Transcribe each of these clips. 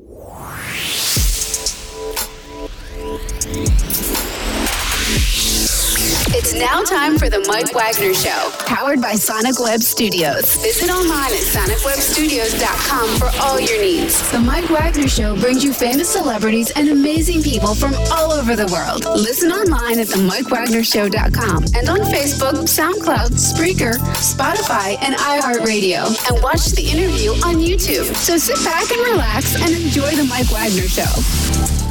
Thank you. It's now time for the Mike Wagner Show, powered by Sonic Web Studios. Visit online at sonicwebstudios.com for all your needs. The Mike Wagner Show brings you famous celebrities and amazing people from all over the world. Listen online at themikewagnershow.com and on Facebook, SoundCloud, Spreaker, Spotify, and iHeartRadio. And watch the interview on YouTube. So sit back and relax and enjoy the Mike Wagner Show.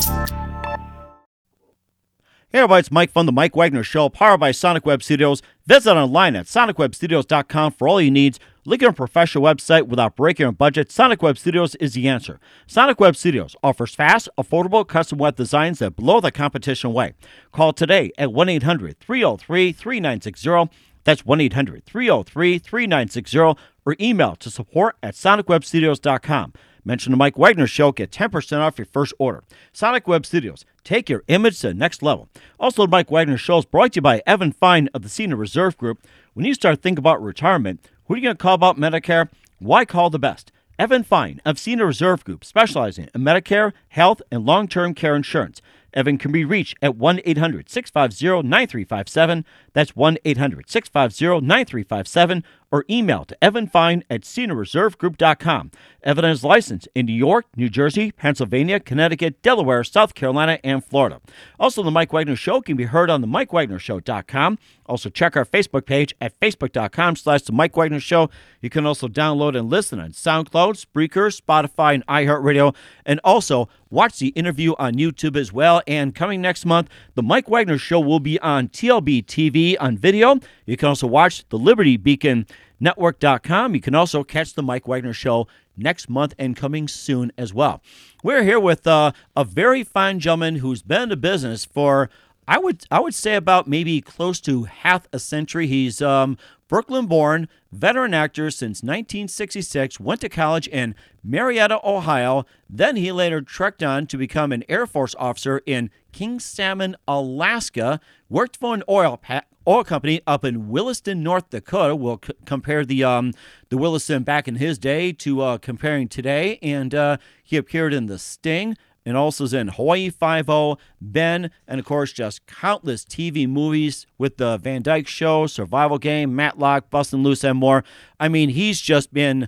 Hey everybody, it's Mike from the Mike Wagner Show, powered by Sonic Web Studios. Visit online at sonicwebstudios.com for all your needs. Looking at a professional website without breaking your budget, Sonic Web Studios is the answer. Sonic Web Studios offers fast, affordable custom web designs that blow the competition away. Call today at 1 800 303 3960. That's 1 800 303 3960 or email to support at sonicwebstudios.com. Mention the Mike Wagner Show, get 10% off your first order. Sonic Web Studios, take your image to the next level. Also, the Mike Wagner Show is brought to you by Evan Fine of the Senior Reserve Group. When you start thinking about retirement, who are you going to call about Medicare? Why call the best? Evan Fine of Senior Reserve Group, specializing in Medicare, health, and long term care insurance. Evan can be reached at 1 800 650 9357. That's 1 800 650 9357 or email to evanfine at seniorreservegroup.com. Evan is licensed in New York, New Jersey, Pennsylvania, Connecticut, Delaware, South Carolina, and Florida. Also, the Mike Wagner Show can be heard on the MikeWagnerShow.com. Also, check our Facebook page at facebook.com slash the Mike Wagner Show. You can also download and listen on SoundCloud, Spreaker, Spotify, and iHeartRadio. And also, watch the interview on YouTube as well. And coming next month, the Mike Wagner Show will be on TLB TV on video. You can also watch the Liberty Beacon network.com. You can also catch the Mike Wagner Show next month and coming soon as well. We're here with uh, a very fine gentleman who's been in the business for I would I would say about maybe close to half a century. He's um, Brooklyn born, veteran actor since 1966, went to college in Marietta, Ohio. Then he later trekked on to become an Air Force officer in King Salmon, Alaska, worked for an oil pa- oil company up in Williston, North Dakota. We'll c- compare the um, the Williston back in his day to uh, comparing today, and uh, he appeared in The Sting and also is in Hawaii Five-O, Ben, and of course just countless TV movies with the Van Dyke Show, Survival Game, Matlock, Bustin' Loose, and more. I mean, he's just been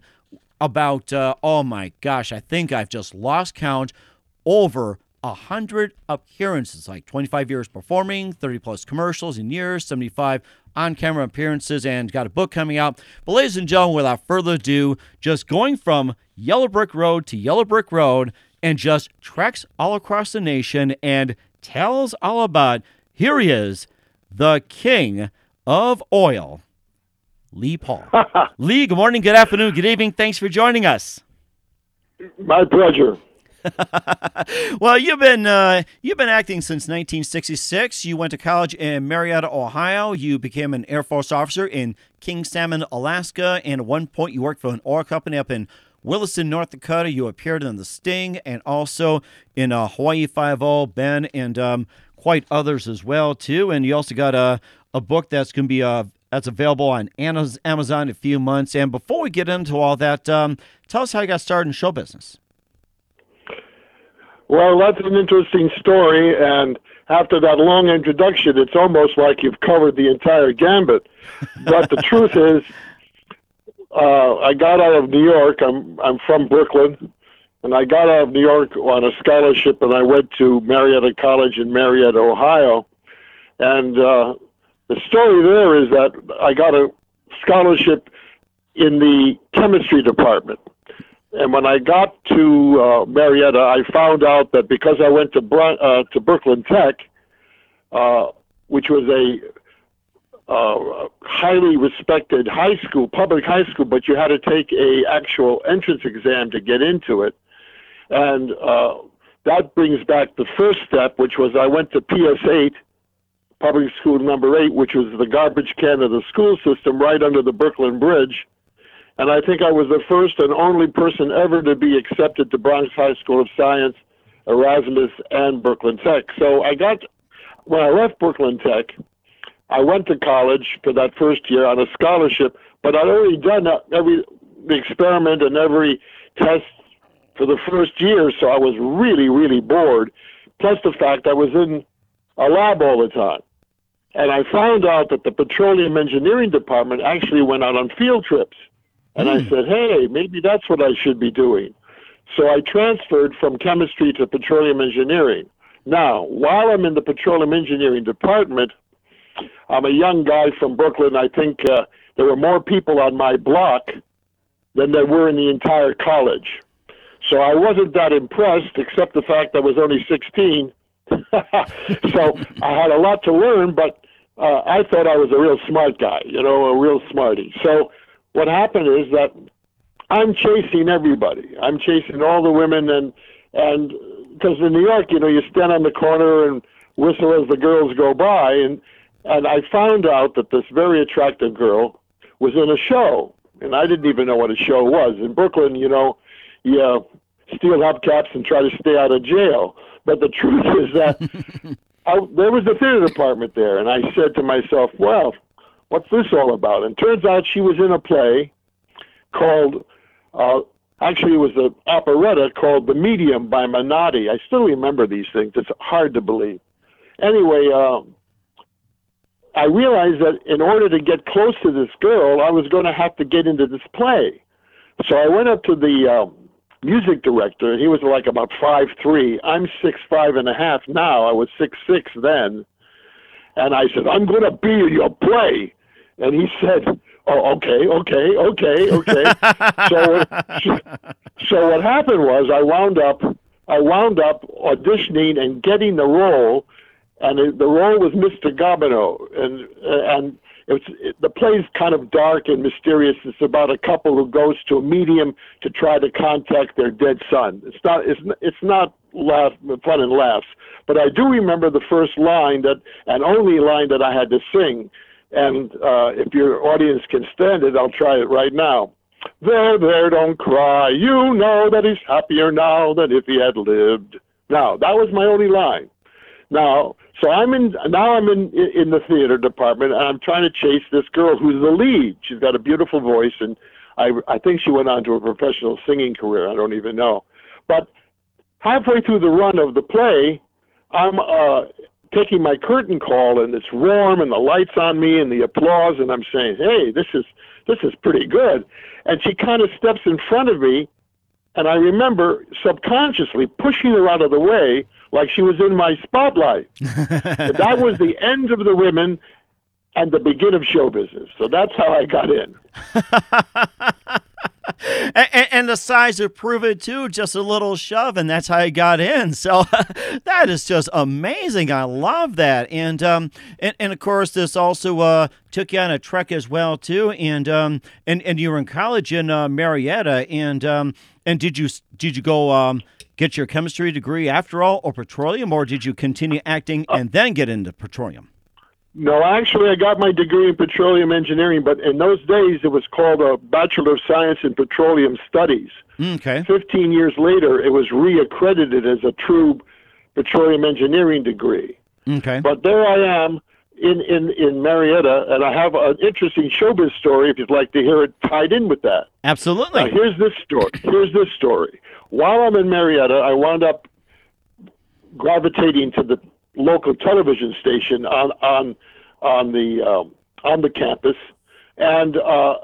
about uh, oh my gosh, I think I've just lost count over a hundred appearances, like 25 years performing, 30 plus commercials in years, 75 on-camera appearances, and got a book coming out. But ladies and gentlemen, without further ado, just going from Yellow Brick Road to Yellow Brick Road and just treks all across the nation and tells all about. Here he is, the king of oil, Lee Paul. Lee, good morning, good afternoon, good evening. Thanks for joining us. My pleasure. well, you've been uh, you've been acting since 1966. You went to college in Marietta, Ohio. You became an Air Force officer in King Salmon, Alaska, and at one point you worked for an oil company up in Williston, North Dakota. You appeared in The Sting and also in uh, Hawaii Five-O, Ben, and um, quite others as well too. And you also got a a book that's going to be uh, that's available on Amazon in a few months. And before we get into all that, um, tell us how you got started in show business. Well, that's an interesting story, and after that long introduction, it's almost like you've covered the entire gambit. But the truth is, uh, I got out of New York. I'm I'm from Brooklyn, and I got out of New York on a scholarship, and I went to Marietta College in Marietta, Ohio. And uh, the story there is that I got a scholarship in the chemistry department. And when I got to uh, Marietta, I found out that because I went to Br- uh, to Brooklyn Tech, uh, which was a uh, highly respected high school, public high school, but you had to take a actual entrance exam to get into it. And uh, that brings back the first step, which was I went to PS8, public school number eight, which was the garbage can of the school system right under the Brooklyn Bridge. And I think I was the first and only person ever to be accepted to Bronx High School of Science, Erasmus, and Brooklyn Tech. So I got, when I left Brooklyn Tech, I went to college for that first year on a scholarship, but I'd already done every experiment and every test for the first year, so I was really, really bored. Plus the fact I was in a lab all the time. And I found out that the petroleum engineering department actually went out on field trips. And mm. I hmm. said, hey, maybe that's what I should be doing. So I transferred from chemistry to petroleum engineering. Now, while I'm in the petroleum engineering department, I'm a young guy from Brooklyn. I think uh, there were more people on my block than there were in the entire college. So I wasn't that impressed, except the fact I was only 16. so I had a lot to learn, but uh, I thought I was a real smart guy, you know, a real smarty. So what happened is that I'm chasing everybody. I'm chasing all the women, and and because in New York, you know, you stand on the corner and whistle as the girls go by, and and I found out that this very attractive girl was in a show, and I didn't even know what a show was. In Brooklyn, you know, you uh, steal hubcaps and try to stay out of jail. But the truth is that I, there was a theater department there, and I said to myself, well, what's this all about? And turns out she was in a play called, uh, actually, it was an operetta called The Medium by Menotti. I still remember these things. It's hard to believe. Anyway, uh, I realized that in order to get close to this girl, I was going to have to get into this play. So I went up to the um, music director, and he was like about five three. I'm six five and a half now. I was six six then, and I said, "I'm going to be in your play," and he said, "Oh, okay, okay, okay, okay." so, so, so what happened was I wound up, I wound up auditioning and getting the role and it, the role was Mr. Gobineau, and and it's it, the play's kind of dark and mysterious. It's about a couple who goes to a medium to try to contact their dead son. It's not it's it's not laugh fun and laughs, but I do remember the first line that and only line that I had to sing. And uh, if your audience can stand it, I'll try it right now. There, there, don't cry. You know that he's happier now than if he had lived. Now, that was my only line. Now, so I'm in now. I'm in in the theater department, and I'm trying to chase this girl who's the lead. She's got a beautiful voice, and I I think she went on to a professional singing career. I don't even know, but halfway through the run of the play, I'm uh, taking my curtain call, and it's warm, and the lights on me, and the applause, and I'm saying, "Hey, this is this is pretty good." And she kind of steps in front of me, and I remember subconsciously pushing her out of the way like she was in my spotlight. that was the end of the women and the begin of show business. So that's how I got in. and, and, the size would prove it too, just a little shove, and that's how I got in. So that is just amazing. I love that, and um, and, and of course this also uh, took you on a trek as well too, and um, and and you were in college in uh, Marietta, and um, and did you did you go um get your chemistry degree after all, or petroleum, or did you continue acting and then get into petroleum? No, actually, I got my degree in petroleum engineering, but in those days it was called a Bachelor of Science in Petroleum Studies. Mm, okay. Fifteen years later, it was reaccredited as a true petroleum engineering degree. Okay. But there I am in, in, in Marietta, and I have an interesting showbiz story if you'd like to hear it tied in with that. Absolutely. Now, here's this story. Here's this story. While I'm in Marietta, I wound up gravitating to the local television station on on on the um, on the campus, and uh,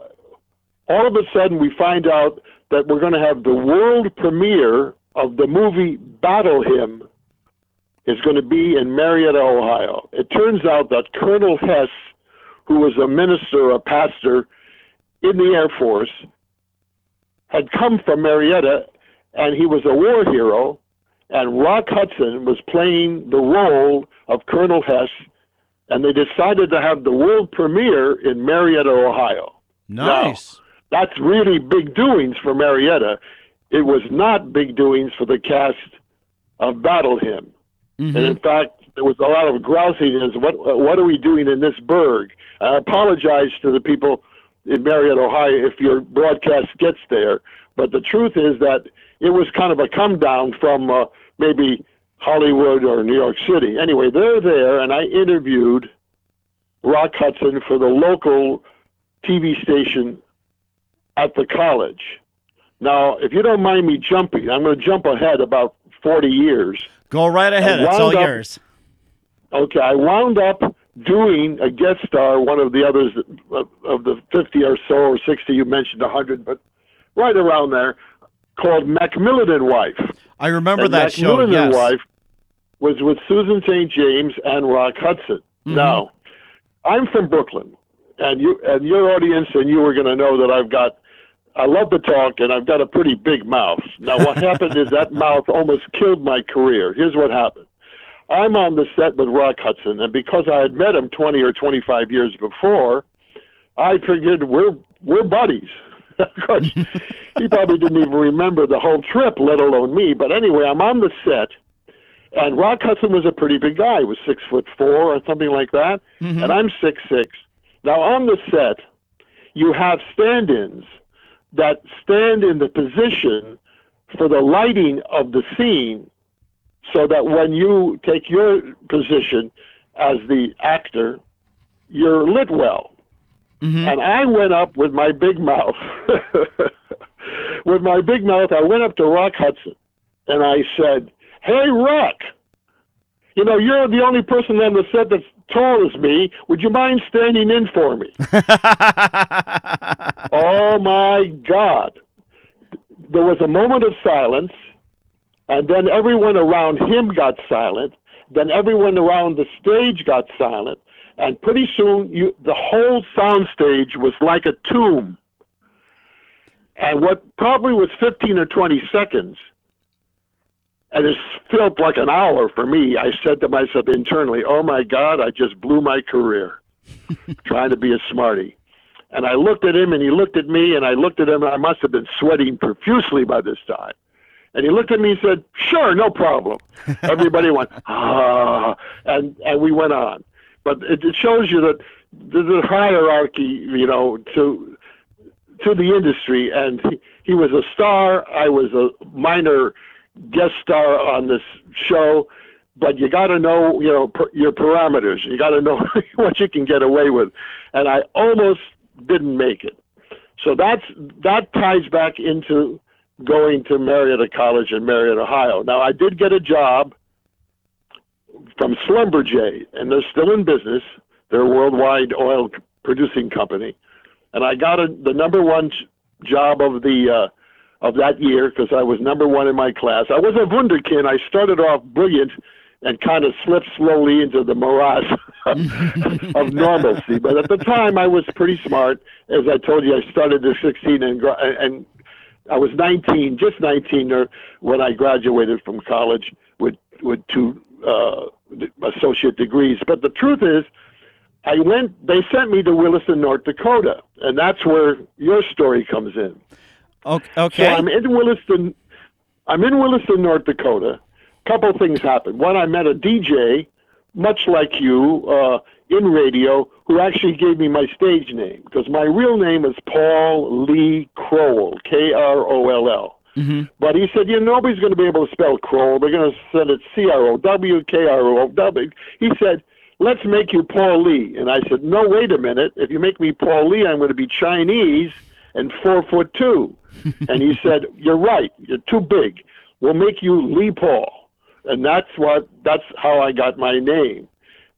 all of a sudden we find out that we're going to have the world premiere of the movie Battle Hymn is going to be in Marietta, Ohio. It turns out that Colonel Hess, who was a minister, a pastor in the Air Force, had come from Marietta, and he was a war hero and Rock Hudson was playing the role of Colonel Hess, and they decided to have the world premiere in Marietta, Ohio. Nice. Now, that's really big doings for Marietta. It was not big doings for the cast of Battle Hymn. Mhm. And in fact, there was a lot of grousiness. What what are we doing in this burg? I apologize to the people in Marietta, Ohio, if your broadcast gets there. But the truth is that it was kind of a come down from uh, maybe Hollywood or New York City. Anyway, they're there, and I interviewed Rock Hudson for the local TV station at the college. Now, if you don't mind me jumping, I'm going to jump ahead about 40 years. Go right ahead. It's all up- yours. Okay, I wound up doing a guest star, one of the others of, of the 50 or so or 60 you mentioned 100, but right around there, called McMillan and Wife. I remember and that show. McMillan and Wife was with Susan St. James and Rock Hudson. Mm-hmm. Now, I'm from Brooklyn, and you and your audience and you are going to know that I've got. I love to talk, and I've got a pretty big mouth. Now, what happened is that mouth almost killed my career. Here's what happened. I'm on the set with Rock Hudson, and because I had met him 20 or 25 years before, I figured we're we're buddies. of course, he probably didn't even remember the whole trip, let alone me. But anyway, I'm on the set, and Rock Hudson was a pretty big guy. He was six foot four or something like that, mm-hmm. and I'm six six. Now on the set, you have stand-ins that stand in the position for the lighting of the scene so that when you take your position as the actor, you're lit well. Mm-hmm. And I went up with my big mouth. with my big mouth, I went up to Rock Hudson and I said, Hey, Rock, you know, you're the only person on the set that's tall as me. Would you mind standing in for me? oh my God. There was a moment of silence, and then everyone around him got silent. Then everyone around the stage got silent, and pretty soon you, the whole sound stage was like a tomb. And what probably was 15 or 20 seconds, and it felt like an hour for me, I said to myself internally, oh my God, I just blew my career trying to be a smarty. And I looked at him, and he looked at me, and I looked at him, and I must have been sweating profusely by this time. And he looked at me and said, "Sure, no problem." Everybody went ah, and and we went on. But it, it shows you that the hierarchy, you know, to to the industry. And he, he was a star. I was a minor guest star on this show. But you got to know, you know, per, your parameters. You got to know what you can get away with. And I almost didn't make it. So that's that ties back into going to Marietta College in Marietta, Ohio. Now I did get a job from Schlumberger, and they're still in business. They're a worldwide oil producing company, and I got a, the number one job of the uh, of that year because I was number one in my class. I was a wunderkind. I started off brilliant and kind of slipped slowly into the morass of normalcy. But at the time, I was pretty smart. As I told you, I started at 16 and and I was 19, just 19, when I graduated from college with with two uh, associate degrees. But the truth is, I went. They sent me to Williston, North Dakota, and that's where your story comes in. Okay. So. I'm in Williston. I'm in Williston, North Dakota. A couple things happened. One, I met a DJ, much like you, uh, in radio, who actually gave me my stage name because my real name is Paul Lee Kroll, K R O L L. Mm-hmm. But he said, you know, nobody's going to be able to spell Kroll. They're going to send it C R O W K R O W. He said, let's make you Paul Lee. And I said, no, wait a minute. If you make me Paul Lee, I'm going to be Chinese and four foot two. and he said, you're right. You're too big. We'll make you Lee Paul. And that's what, that's how I got my name.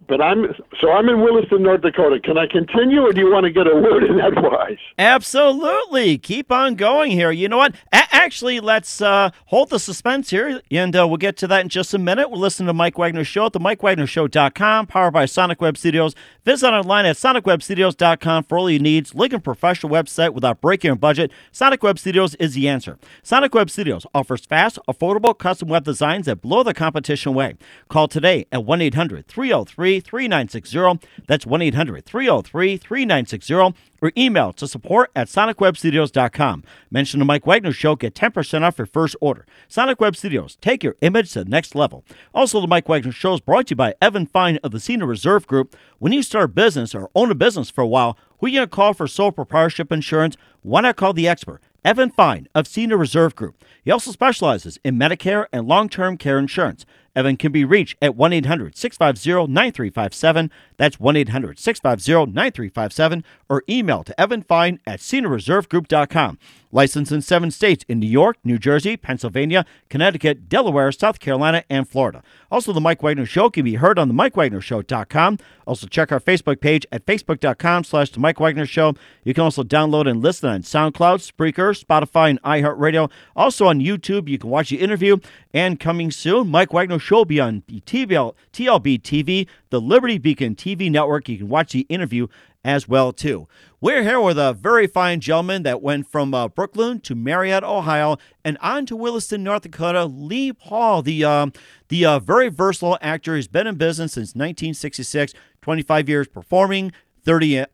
But I'm, so I'm in Williston, North Dakota. Can I continue or do you want to get a word in edgewise? Absolutely. Keep on going here. You know what? A- actually, let's uh, hold the suspense here, and uh, we'll get to that in just a minute. We'll listen to Mike Wagner Show at the MikeWagnerShow.com, powered by Sonic Web Studios. Visit online at SonicWebStudios.com for all your needs. And professional website without breaking your budget. Sonic Web Studios is the answer. Sonic Web Studios offers fast, affordable custom web designs that blow the competition away. Call today at 1 800 303 303 3960. That's 1 800 303 3960. Or email to support at sonicwebstudios.com. Mention the Mike Wagner Show, get 10% off your first order. Sonic Web Studios, take your image to the next level. Also, the Mike Wagner Show is brought to you by Evan Fine of the Senior Reserve Group. When you start a business or own a business for a while, who are you going to call for sole proprietorship insurance? Why not call the expert? Evan Fine of Senior Reserve Group. He also specializes in Medicare and long term care insurance. Evan can be reached at 1 800 650 9357. That's 1 800 650 9357 or email to evanfine at seniorreservegroup.com. Licensed in seven states in New York, New Jersey, Pennsylvania, Connecticut, Delaware, South Carolina, and Florida. Also, The Mike Wagner Show can be heard on the MikeWagnerShow.com. Also, check our Facebook page at facebook.com slash The Mike Wagner Show. You can also download and listen on SoundCloud, Spreaker, Spotify, and iHeartRadio. Also on YouTube, you can watch the interview. And coming soon, Mike Wagner Show will be on TLB TV, the Liberty Beacon TV network. You can watch the interview as well too. We're here with a very fine gentleman that went from uh, Brooklyn to Marietta, Ohio, and on to Williston, North Dakota. Lee Paul, the um, the uh, very versatile actor, he's been in business since 1966, 25 years performing, 30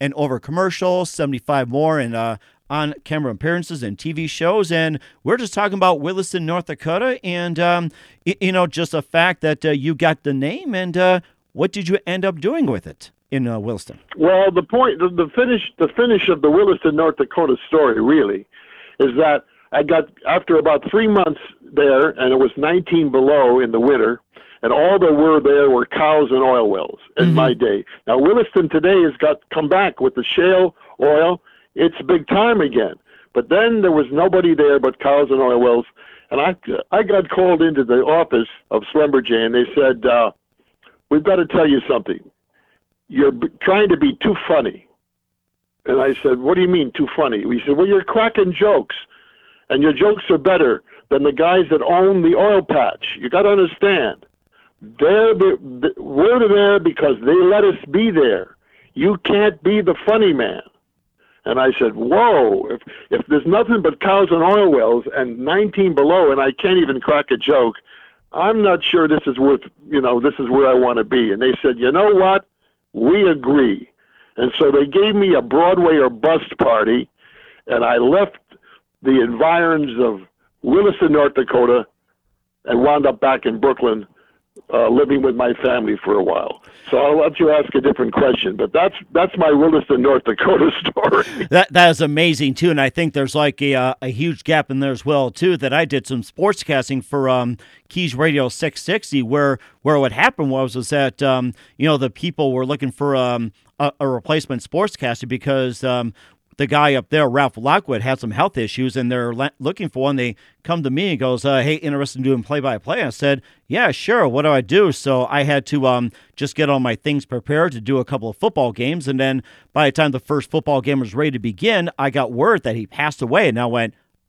and over commercials, 75 more and uh, on camera appearances and TV shows. And we're just talking about Williston, North Dakota, and um, y- you know, just a fact that uh, you got the name, and uh, what did you end up doing with it? in uh, Williston? Well, the point, the, the finish, the finish of the Williston, North Dakota story really is that I got after about three months there, and it was 19 below in the winter, and all there were there were cows and oil wells in mm-hmm. my day. Now Williston today has got come back with the shale oil. It's big time again. But then there was nobody there but cows and oil wells, and I I got called into the office of Schlumberger, and they said, uh, "We've got to tell you something you're b- trying to be too funny. And I said, What do you mean too funny? He said, Well, you're cracking jokes, and your jokes are better than the guys that own the oil patch. You got to understand. They're the, we're there because they let us be there. You can't be the funny man. And I said, Whoa, if, if there's nothing but cows and oil wells and 19 below, and I can't even crack a joke, I'm not sure this is worth, you know, this is where I want to be. And they said, You know what? We agree. And so they gave me a Broadway or bust party, and I left the environs of Williston, North Dakota, and wound up back in Brooklyn uh, living with my family for a while. So I'll let you ask a different question, but that's that's my Williston, North Dakota story. that that is amazing too, and I think there's like a uh, a huge gap in there as well too. That I did some sportscasting for um, KEYZ Radio 660, where where what happened was was that um, you know the people were looking for um, a, a replacement sportscaster because um, the guy up there, Ralph Lockwood, had some health issues, and they're looking for one. They come to me and goes, uh, "Hey, interested in doing play-by-play?" I said, "Yeah, sure. What do I do?" So I had to um, just get all my things prepared to do a couple of football games, and then by the time the first football game was ready to begin, I got word that he passed away, and I went.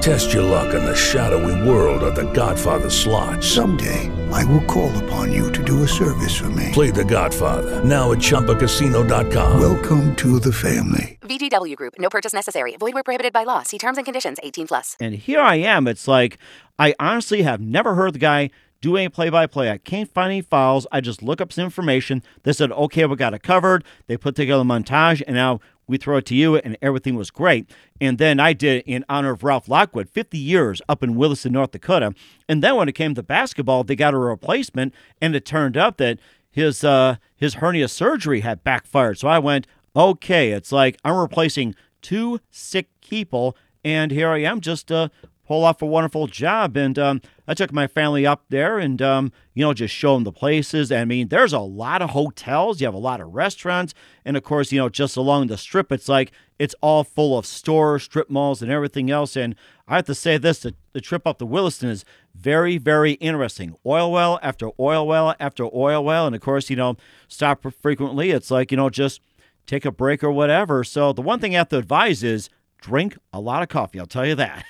Test your luck in the shadowy world of the Godfather slot. Someday, I will call upon you to do a service for me. Play the Godfather, now at Chumbacasino.com. Welcome to the family. VGW Group, no purchase necessary. Void where prohibited by law. See terms and conditions 18 plus. And here I am. It's like, I honestly have never heard the guy do any play by play. I can't find any files. I just look up some information. They said, okay, we got it covered. They put together a montage, and now we throw it to you, and everything was great. And then I did in honor of Ralph Lockwood, 50 years up in Williston, North Dakota. And then when it came to basketball, they got a replacement, and it turned out that his uh, his hernia surgery had backfired. So I went, okay, it's like I'm replacing two sick people, and here I am just uh, pull off a wonderful job. And um, I took my family up there and, um, you know, just show them the places. I mean, there's a lot of hotels, you have a lot of restaurants. And of course, you know, just along the strip, it's like it's all full of stores, strip malls, and everything else. And I have to say this the, the trip up to Williston is very, very interesting. Oil well after oil well after oil well. And of course, you know, stop frequently. It's like, you know, just take a break or whatever. So the one thing I have to advise is drink a lot of coffee. I'll tell you that.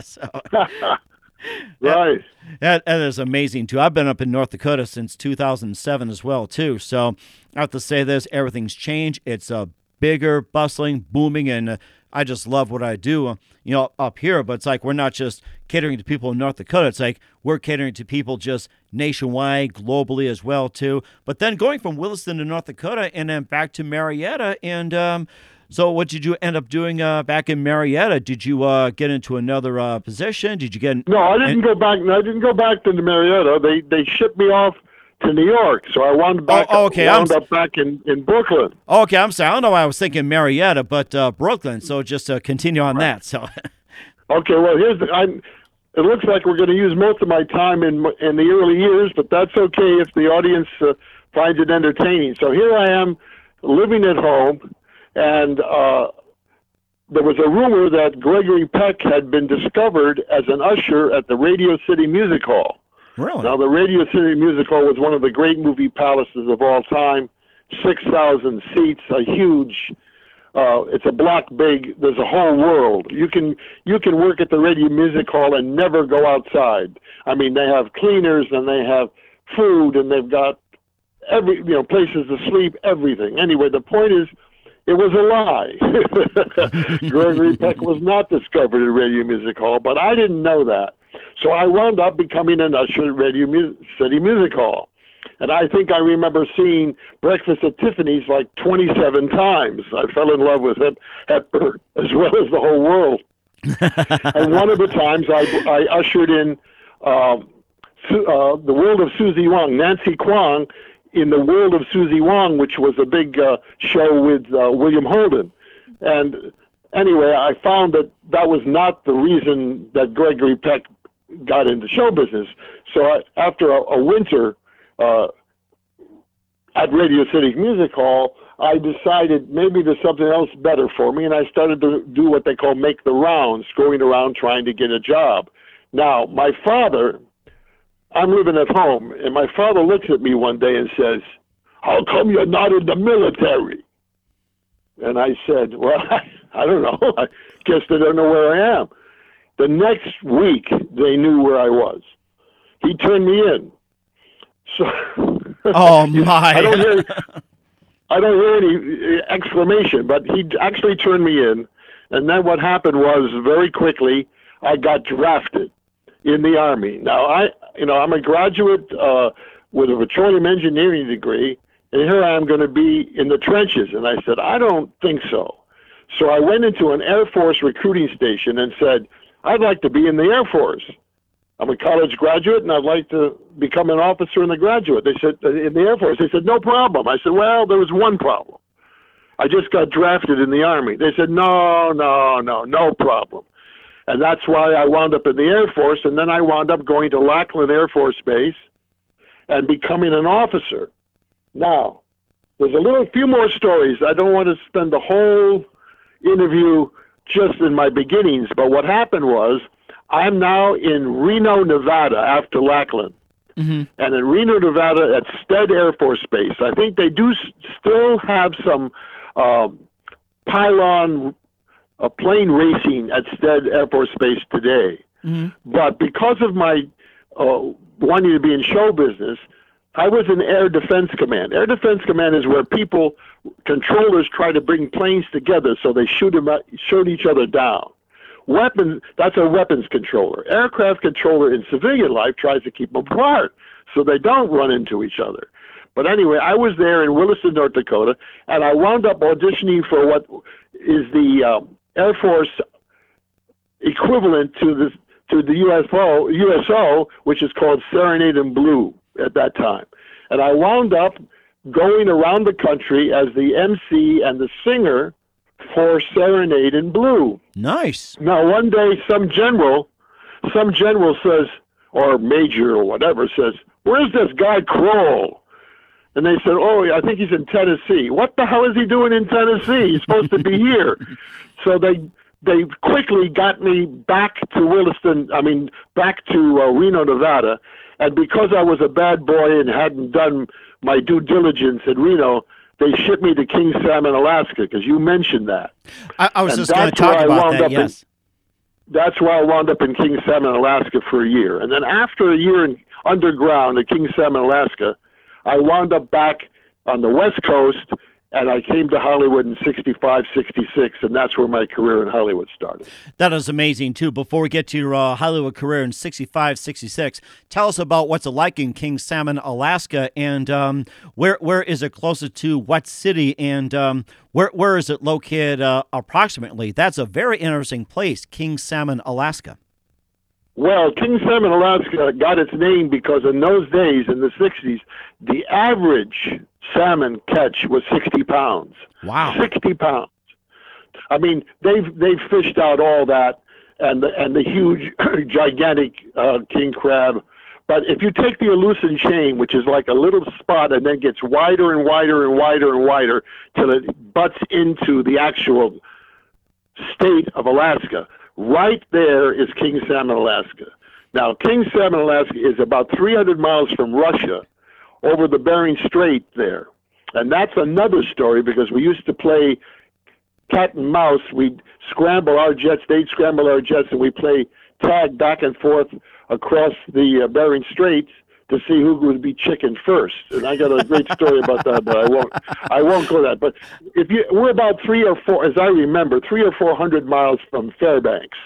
so, right. That, that is amazing too. I've been up in North Dakota since 2007 as well too. So I have to say this: everything's changed. It's a bigger, bustling, booming, and uh, I just love what I do. Uh, you know, up here, but it's like we're not just catering to people in North Dakota. It's like we're catering to people just nationwide, globally as well too. But then going from Williston to North Dakota and then back to Marietta and. Um, so, what did you end up doing uh, back in Marietta? Did you uh, get into another uh, position? Did you get? No, I didn't go back. I didn't go back to Marietta. They they shipped me off to New York, so I wound back. Oh, okay. Wound I'm, up back in in Brooklyn. Okay, I'm sorry. I don't know why I was thinking Marietta, but uh, Brooklyn. So just uh, continue on that. So. okay. Well, here's the. I'm, it looks like we're going to use most of my time in in the early years, but that's okay if the audience uh, finds it entertaining. So here I am, living at home and uh, there was a rumor that Gregory Peck had been discovered as an usher at the Radio City Music Hall. Really? Now, the Radio City Music Hall was one of the great movie palaces of all time. 6,000 seats, a huge, uh, it's a block big. There's a whole world. You can you can work at the Radio Music Hall and never go outside. I mean, they have cleaners and they have food and they've got every you know places to sleep, everything. Anyway, the point is it was a lie. Gregory Peck was not discovered at Radio Music Hall, but I didn't know that. So I wound up becoming an usher at Radio Mu- City Music Hall. And I think I remember seeing Breakfast at Tiffany's like 27 times. I fell in love with it Hepburn as well as the whole world. and one of the times I, I ushered in um, uh, the world of Suzie Wong, Nancy Kwan, in the world of Suzie Wong, which was a big uh, show with uh, William Holden. And anyway, I found that that was not the reason that Gregory Peck got into show business. So I, after a, a winter uh, at Radio City Music Hall, I decided maybe there's something else better for me, and I started to do what they call make the rounds, going around trying to get a job. Now, my father I'm living at home, and my father looks at me one day and says, How come you're not in the military? And I said, Well, I, don't know. I guess they don't know where I am. The next week, they knew where I was. He turned me in. So, oh my! I don't hear, I don't hear any uh, exclamation, but he actually turned me in. And then what happened was very quickly, I got drafted in the Army. Now, I, you know, I'm a graduate uh, with a petroleum engineering degree, and here I am going to be in the trenches. And I said, I don't think so. So I went into an Air Force recruiting station and said, I'd like to be in the Air Force. I'm a college graduate and I'd like to become an officer in the graduate. They said, in the Air Force. They said, no problem. I said, well, there was one problem. I just got drafted in the Army. They said, no, no, no, no problem. And that's why I wound up in the Air Force, and then I wound up going to Lackland Air Force Base and becoming an officer. Now, there's a little few more stories. I don't want to spend the whole interview just in my beginnings, but what happened was I'm now in Reno, Nevada after Lackland. Mm-hmm. And in Reno, Nevada at Stead Air Force Base. I think they do s- still have some um, pylon a plane racing at Stead Air Force Base today. Mm-hmm. But because of my uh, wanting to be in show business, I was in Air Defense Command. Air Defense Command is where people, controllers, try to bring planes together so they shoot them, shoot each other down. Weapons, that's a weapons controller. Aircraft controller in civilian life tries to keep them apart so they don't run into each other. But anyway, I was there in Williston, North Dakota, and I wound up auditioning for what is the um, Air Force equivalent to the to the UFO USO, which is called Serenade in Blue at that time. And I wound up going around the country as the MC and the singer for Serenade in Blue. Nice. Now, one day, some general some general says, or major or whatever says, "Where's this guy Kroll?" And they said, "Oh, I think he's in Tennessee." What the hell is he doing in Tennessee? He's supposed to be here. So they they quickly got me back to Williston. I mean, back to uh, Reno, Nevada. And because I was a bad boy and hadn't done my due diligence in Reno, they shipped me to King Salmon, Alaska, because you mentioned that. I, I was And just going to talk about that. up in- Yes. That's why I wound up in King Salmon, Alaska for a year. And then after a year in underground at King Salmon, Alaska, I wound up back on the West Coast and I came to Hollywood in 65, 66, and that's where my career in Hollywood started. That is amazing, too. Before we get to your uh, Hollywood career in 65, 66, tell us about what's it like in King Salmon, Alaska, and um, where where is it closest to what city, and um, where where is it located uh, approximately? That's a very interesting place, King Salmon, Alaska. Well, King Salmon, Alaska got its name because in those days, in the 60s, the average salmon catch was 60 pounds. Wow. 60 pounds. I mean, they've they've fished out all that and the, and the huge, gigantic uh, king crab. But if you take the Aleutian chain, which is like a little spot and then gets wider and wider and wider and wider till it butts into the actual state of Alaska, right there is King Salmon, Alaska. Now, King Salmon, Alaska is about 300 miles from Russia over the Bering Strait there. And that's another story because we used to play cat and mouse. We'd scramble our jets, they'd scramble our jets, and we'd play tag back and forth across the uh, Bering Straits to see who would be chicken first. And I got a great story about that, but I won't. I won't go that. But if you, we're about three or four, as I remember, three or four hundred miles from Fairbanks,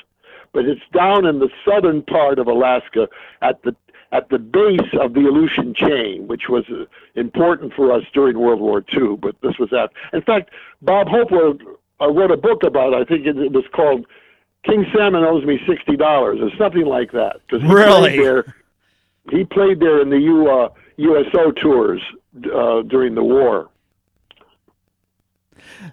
but it's down in the southern part of Alaska at the at the base of the Aleutian chain, which was uh, important for us during World War II. But this was that. In fact, Bob Hopewell uh, wrote a book about. It. I think it, it was called "King Salmon Owes Me Sixty Dollars" or something like that. 'cause he Really? played there. He played there in the U, uh, USO tours uh, during the war.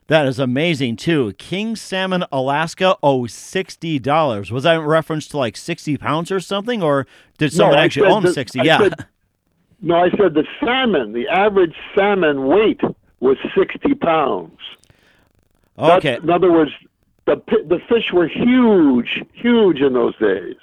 That is amazing too. King salmon Alaska, oh sixty dollars. Was that in reference to like sixty pounds or something, or did someone no, actually own the, sixty? I yeah. Said, no, I said the salmon. The average salmon weight was sixty pounds. Okay. That's, in other words, the the fish were huge, huge in those days.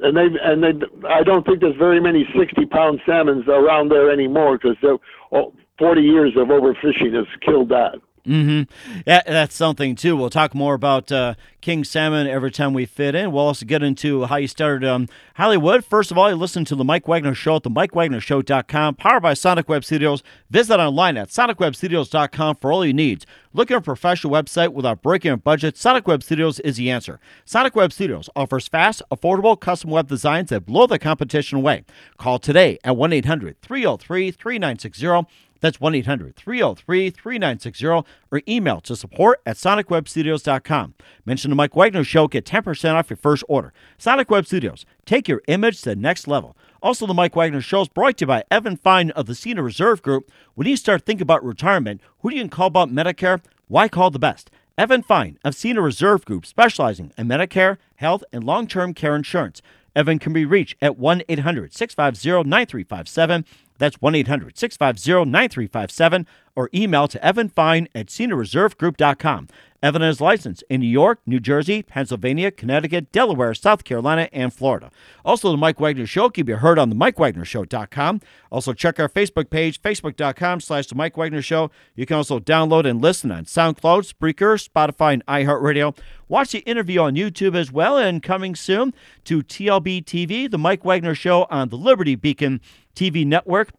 And they and they, I don't think there's very many 60-pound salmons around there anymore because they're all, 40 years of overfishing has killed that. Mm-hmm. Yeah, that's something too. We'll talk more about uh, king salmon every time we fit in. We'll also get into how you started um, Hollywood. First of all, you listen to the Mike Wagner Show at the MikeWagnerShow.com, powered by Sonic Web Studios. Visit online at SonicWebStudios.com for all your needs. Look at a professional website without breaking a budget. Sonic Web Studios is the answer. Sonic Web Studios offers fast, affordable custom web designs that blow the competition away. Call today at 1 800 303 3960 that's 1 800 303 3960 or email to support at sonicwebstudios.com. Mention the Mike Wagner Show, get 10% off your first order. Sonic Web Studios, take your image to the next level. Also, the Mike Wagner Show is brought to you by Evan Fine of the Senior Reserve Group. When you start thinking about retirement, who do you call about Medicare? Why call the best? Evan Fine of Senior Reserve Group, specializing in Medicare, health, and long term care insurance. Evan can be reached at 1 800 650 9357. That's 1 800 650 9357 or email to evanfine at seniorreservegroup.com. Evan is licensed in New York, New Jersey, Pennsylvania, Connecticut, Delaware, South Carolina, and Florida. Also, the Mike Wagner Show can be heard on the MikeWagnerShow.com. Also, check our Facebook page, facebook.com slash the Mike Wagner Show. You can also download and listen on SoundCloud, Spreaker, Spotify, and iHeartRadio. Watch the interview on YouTube as well, and coming soon to TLB TV, the Mike Wagner Show on the Liberty Beacon TV network.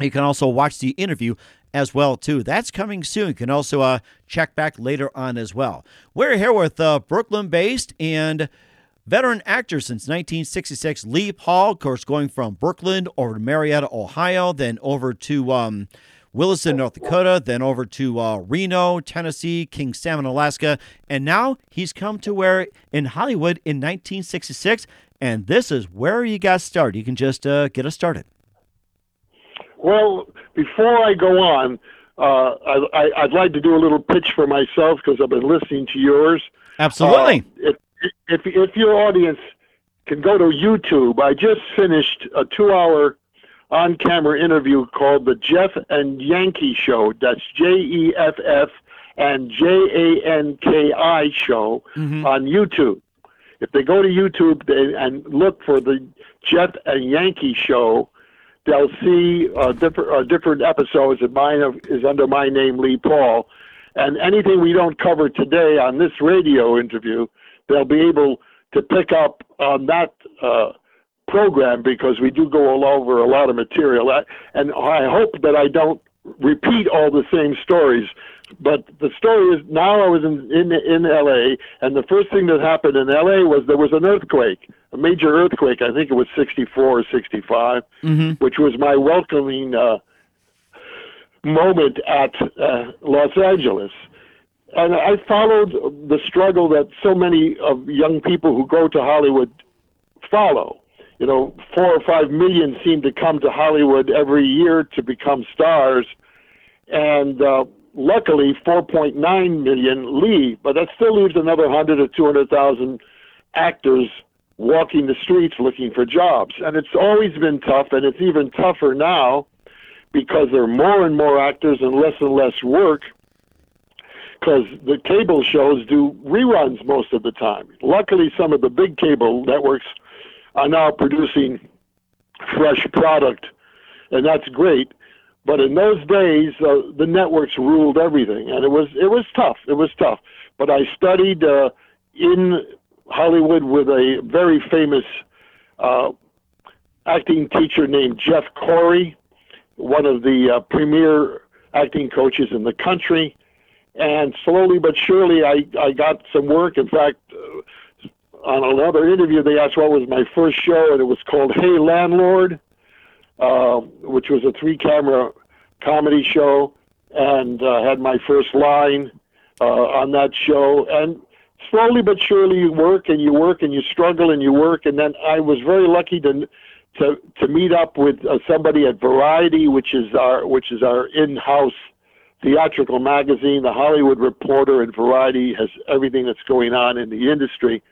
You can also watch the interview as well too. That's coming soon. You can also uh, check back later on as well. We're here with uh, Brooklyn-based and veteran actor since 1966, Lee Paul. Of course, going from Brooklyn over to Marietta, Ohio, then over to um, Williston, North Dakota, then over to uh, Reno, Tennessee, King Salmon, Alaska, and now he's come to where in Hollywood in 1966. And this is where you got started. You can just uh, get us started. Well, before I go on, uh, I, I, I'd like to do a little pitch for myself because I've been listening to yours. Absolutely. Uh, it, if if your audience can go to YouTube, I just finished a two-hour on-camera interview called the Jeff and Yankee Show. That's J E F F and J A N K I Show on YouTube. If they go to YouTube and look for the Jeff and Yankee Show, they'll see uh, different uh, different episodes. And mine is under my name, Lee Paul. And anything we don't cover today on this radio interview, they'll be able to pick up on that uh, program because we do go all over a lot of material. And I hope that I don't repeat all the same stories. But the story is now I was in, in in LA, and the first thing that happened in LA was there was an earthquake, a major earthquake. I think it was 64 or 65, which was my welcoming uh, moment at uh, Los Angeles. And I followed the struggle that so many of young people who go to Hollywood follow. You know, four or five million seem to come to Hollywood every year to become stars, and uh, luckily 4.9 million leave. But that still leaves another 100 or 200,000 actors walking the streets looking for jobs. And it's always been tough, and it's even tougher now because there are more and more actors and less and less work because the cable shows do reruns most of the time. Luckily, some of the big cable networks are now producing fresh product, and that's great. But in those days, uh, the networks ruled everything, and it was it was tough. It was tough. But I studied uh, in Hollywood with a very famous uh, acting teacher named Jeff Corey, one of the uh, premier acting coaches in the country. And slowly but surely, I, I got some work. In fact, uh, on another interview, they asked what was my first show, and it was called Hey Landlord, uh, which was a three camera comedy show, and uh, had my first line uh, on that show. And slowly but surely, you work and you work and you struggle and you work. And then I was very lucky to to to meet up with uh, somebody at Variety, which is our which is our in-house theatrical magazine. The Hollywood Reporter and Variety has everything that's going on in the industry.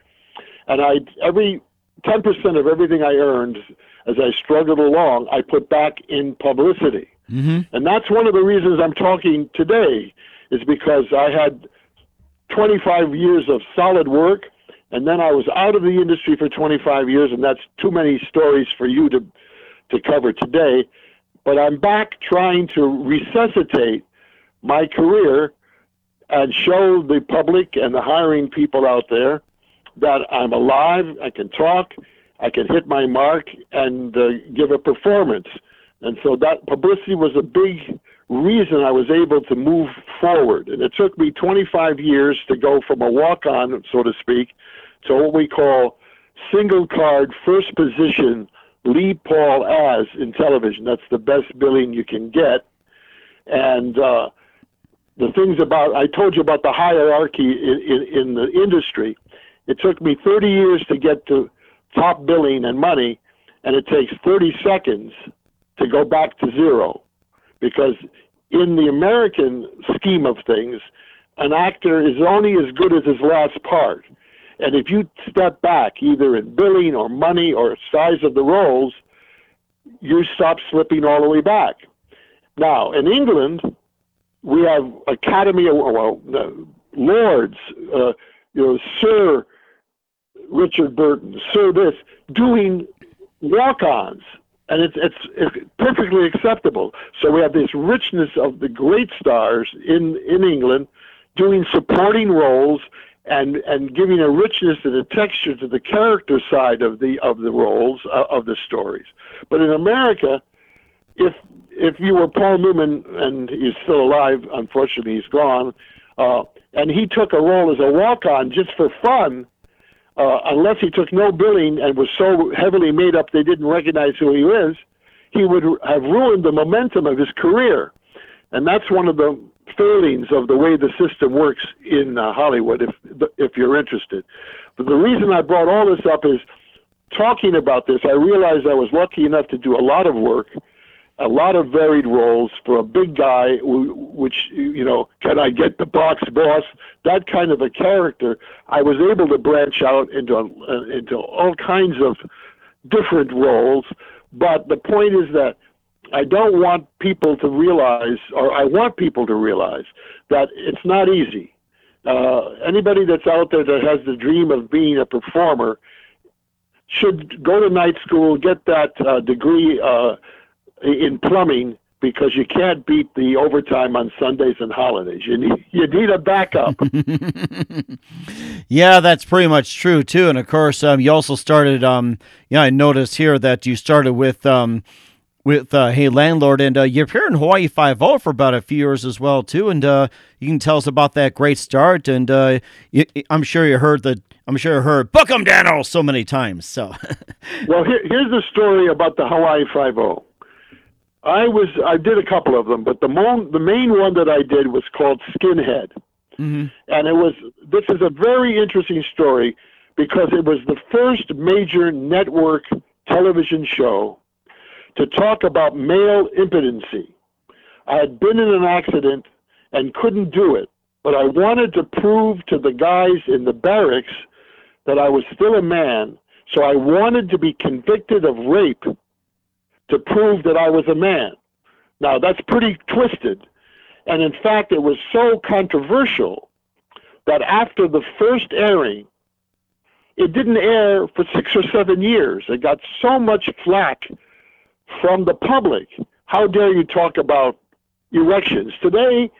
And I every ten percent of everything I earned as I struggled along, I put back in publicity. Mm-hmm. And that's one of the reasons I'm talking today, is because I had 25 years of solid work, and then I was out of the industry for 25 years, and that's too many stories for you to to cover today. But I'm back trying to resuscitate my career and show the public and the hiring people out there that I'm alive, I can talk, I can hit my mark, and uh, give a performance. And so that publicity was a big reason I was able to move forward. And it took me 25 years to go from a walk on, so to speak, to what we call single card first position Lee Paul as in television. That's the best billing you can get. And uh, the things about, I told you about the hierarchy in, in, in the industry. It took me 30 years to get to top billing and money, and it takes 30 seconds to go back to zero. Because in the American scheme of things, an actor is only as good as his last part. And if you step back, either in billing or money or size of the roles, you stop slipping all the way back. Now, in England, we have Academy, well, uh, Lords, uh, you know, Sir Richard Burton, this, doing walk-ons, and it's, it's it's perfectly acceptable. So we have this richness of the great stars in in England doing supporting roles and and giving a richness and a texture to the character side of the of the roles uh, of the stories. But in America, if if you were Paul Newman and he's still alive, unfortunately he's gone, uh, and he took a role as a walk-on just for fun, uh, unless he took no billing and was so heavily made up they didn't recognize who he is, he would have ruined the momentum of his career. And that's one of the failings of the way the system works in uh, Hollywood, if, if you're interested. But the reason I brought all this up is talking about this, I realized I was lucky enough to do a lot of work a lot of varied roles for a big guy, which you know, can I get the box boss? That kind of a character. I was able to branch out into uh, into all kinds of different roles. But the point is that I don't want people to realize, or I want people to realize, that it's not easy. Uh, anybody that's out there that has the dream of being a performer should go to night school, get that uh, degree uh, in plumbing, because you can't beat the overtime on Sundays and holidays. You need you need a backup. Yeah, that's pretty much true too. And of course, um, you also started. Um, yeah, I noticed here that you started with um, with uh, Hey Landlord, and uh, you appeared in Hawaii Five O for about a few years as well too. And uh, you can tell us about that great start. And uh, y- I'm sure you heard the. I'm sure you heard "Book 'em, Daniel" so many times. So well, here, here's the story about the Hawaii Five O. I was I did a couple of them, but the mo- the main one that I did was called Skinhead. Mm-hmm. and it was this is a very interesting story because it was the first major network television show to talk about male impotency. I had been in an accident and couldn't do it, but I wanted to prove to the guys in the barracks that I was still a man, so I wanted to be convicted of rape to prove that I was a man. Now, that's pretty twisted. And in fact, it was so controversial that after the first airing, it didn't air for six or seven years. It got so much flack from the public. How dare you talk about erections? Today,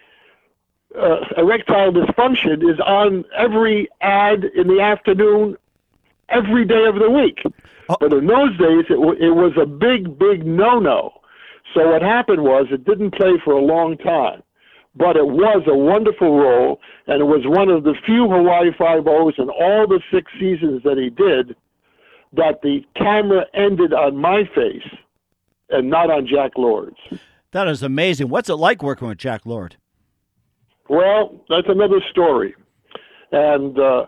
uh, erectile dysfunction is on every ad in the afternoon, every day of the week. But in those days, it, w- it was a big, big no no. So what happened was it didn't play for a long time. But it was a wonderful role, and it was one of the few Hawaii Five O's in all the six seasons that he did that the camera ended on my face and not on Jack Lord's. that is amazing. What's it like working with Jack Lord? Well, that's another story. And uh,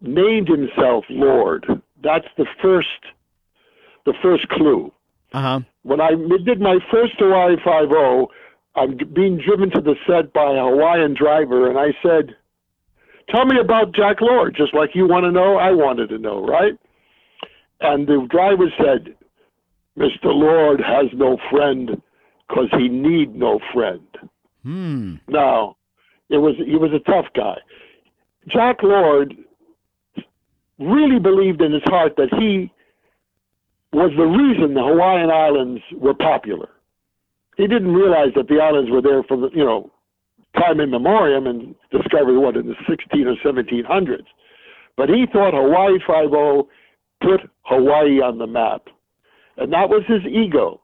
named himself Lord. That's the first, the first clue. Uh huh. When I did my first Hawaii Five O, I'm being driven to the set by a Hawaiian driver, and I said, "Tell me about Jack Lord." Just like you want to know, I wanted to know, right? And the driver said, "Mr. Lord has no friend, cause he need no friend." Hmm. No, it was he was a tough guy. Jack Lord really believed in his heart that he was the reason the Hawaiian Islands were popular. He didn't realize that the islands were there for the you know time in memoriam and discovered what in the 16 or 1700s. But he thought Hawaii Five O put Hawaii on the map, and that was his ego.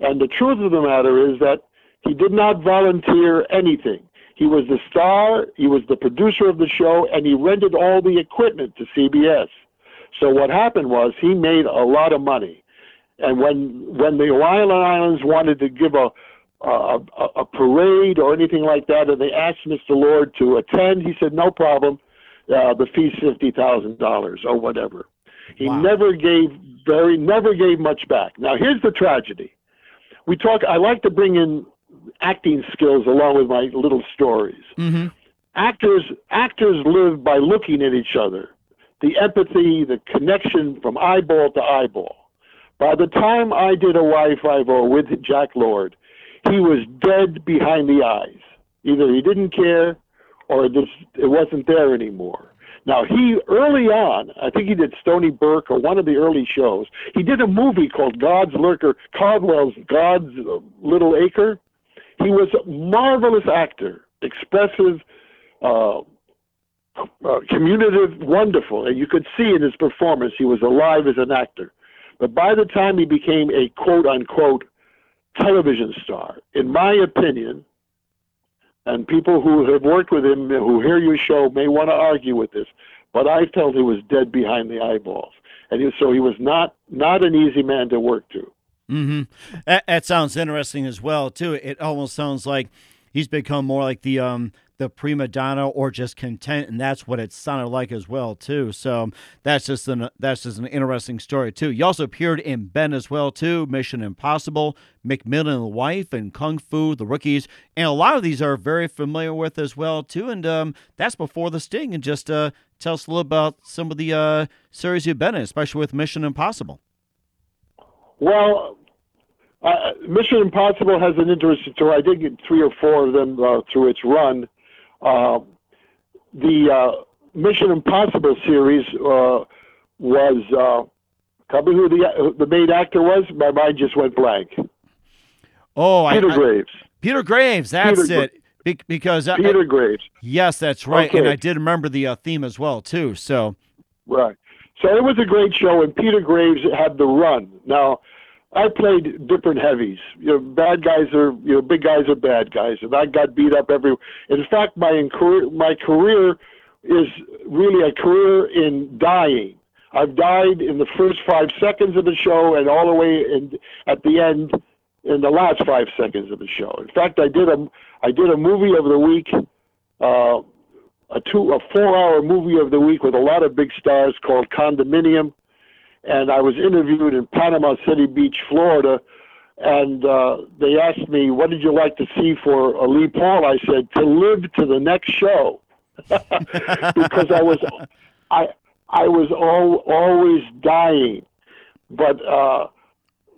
And the truth of the matter is that he did not volunteer anything. He was the star, he was the producer of the show, and he rented all the equipment to CBS. So what happened was he made a lot of money. And when when the Hawaiian Islands wanted to give a a, a a parade or anything like that, and they asked Mr. Lord to attend, he said no problem. Uh, the fee's fifty thousand dollars or whatever. He never gave very never gave much back. Now here's the tragedy. We talk. I like to bring in acting skills along with my little stories. Mm-hmm. actors actors live by looking at each other, the empathy, the connection from eyeball to eyeball. By the time I did Hawaii Five O with Jack Lord, he was dead behind the eyes. Either he didn't care, or it, just, it wasn't there anymore. Now he early on, I think he did Stoney Burke or one of the early shows. He did a movie called God's Lurker, Caldwell's God's Little Acre. He was a marvelous actor, expressive, uh, uh, communicative, wonderful, and you could see in his performance he was alive as an actor. But by the time he became a quote unquote television star, in my opinion, and people who have worked with him who hear your show may want to argue with this, but I felt he was dead behind the eyeballs, and so he was not not an easy man to work to. Mm-hmm. That, that sounds interesting as well too. It almost sounds like he's become more like the um the prima donna or just content, and that's what it sounded like as well too. So that's just an that's just an interesting story too. You also appeared in Ben as well too, Mission Impossible, McMillan and the Wife, and Kung Fu, The Rookies, and a lot of these are very familiar with as well too. And um, that's before the Sting. And just uh, tell us a little about some of the uh, series you've been in, especially with Mission Impossible. Well, uh, Mission Impossible has an interesting story. I did get three or four of them uh, through its run. Uh, the uh, Mission Impossible series uh, was. Uh, tell me who the the main actor was. My mind just went blank. Oh, Peter I, Graves. Peter Graves. That's Peter it. Be- because I- Peter Graves. yes, that's right. Okay. And I did remember the uh, theme as well too. So Right. So it was a great show, and Peter Graves had the run. Now, I played different heavies. You know, bad guys are you know big guys are bad guys, and I got beat up every. In fact, my in career my career is really a career in dying. I've died in the first five seconds of the show, and all the way in at the end in the last five seconds of the show. In fact, I did a I did a movie of the week. Uh, a two a four hour movie of the week with a lot of big stars called Condominium, and I was interviewed in Panama City Beach, Florida, and uh, they asked me what did you like to see for uh, Lee Paul. I said to live to the next show because I was I I was all, always dying, but. Uh,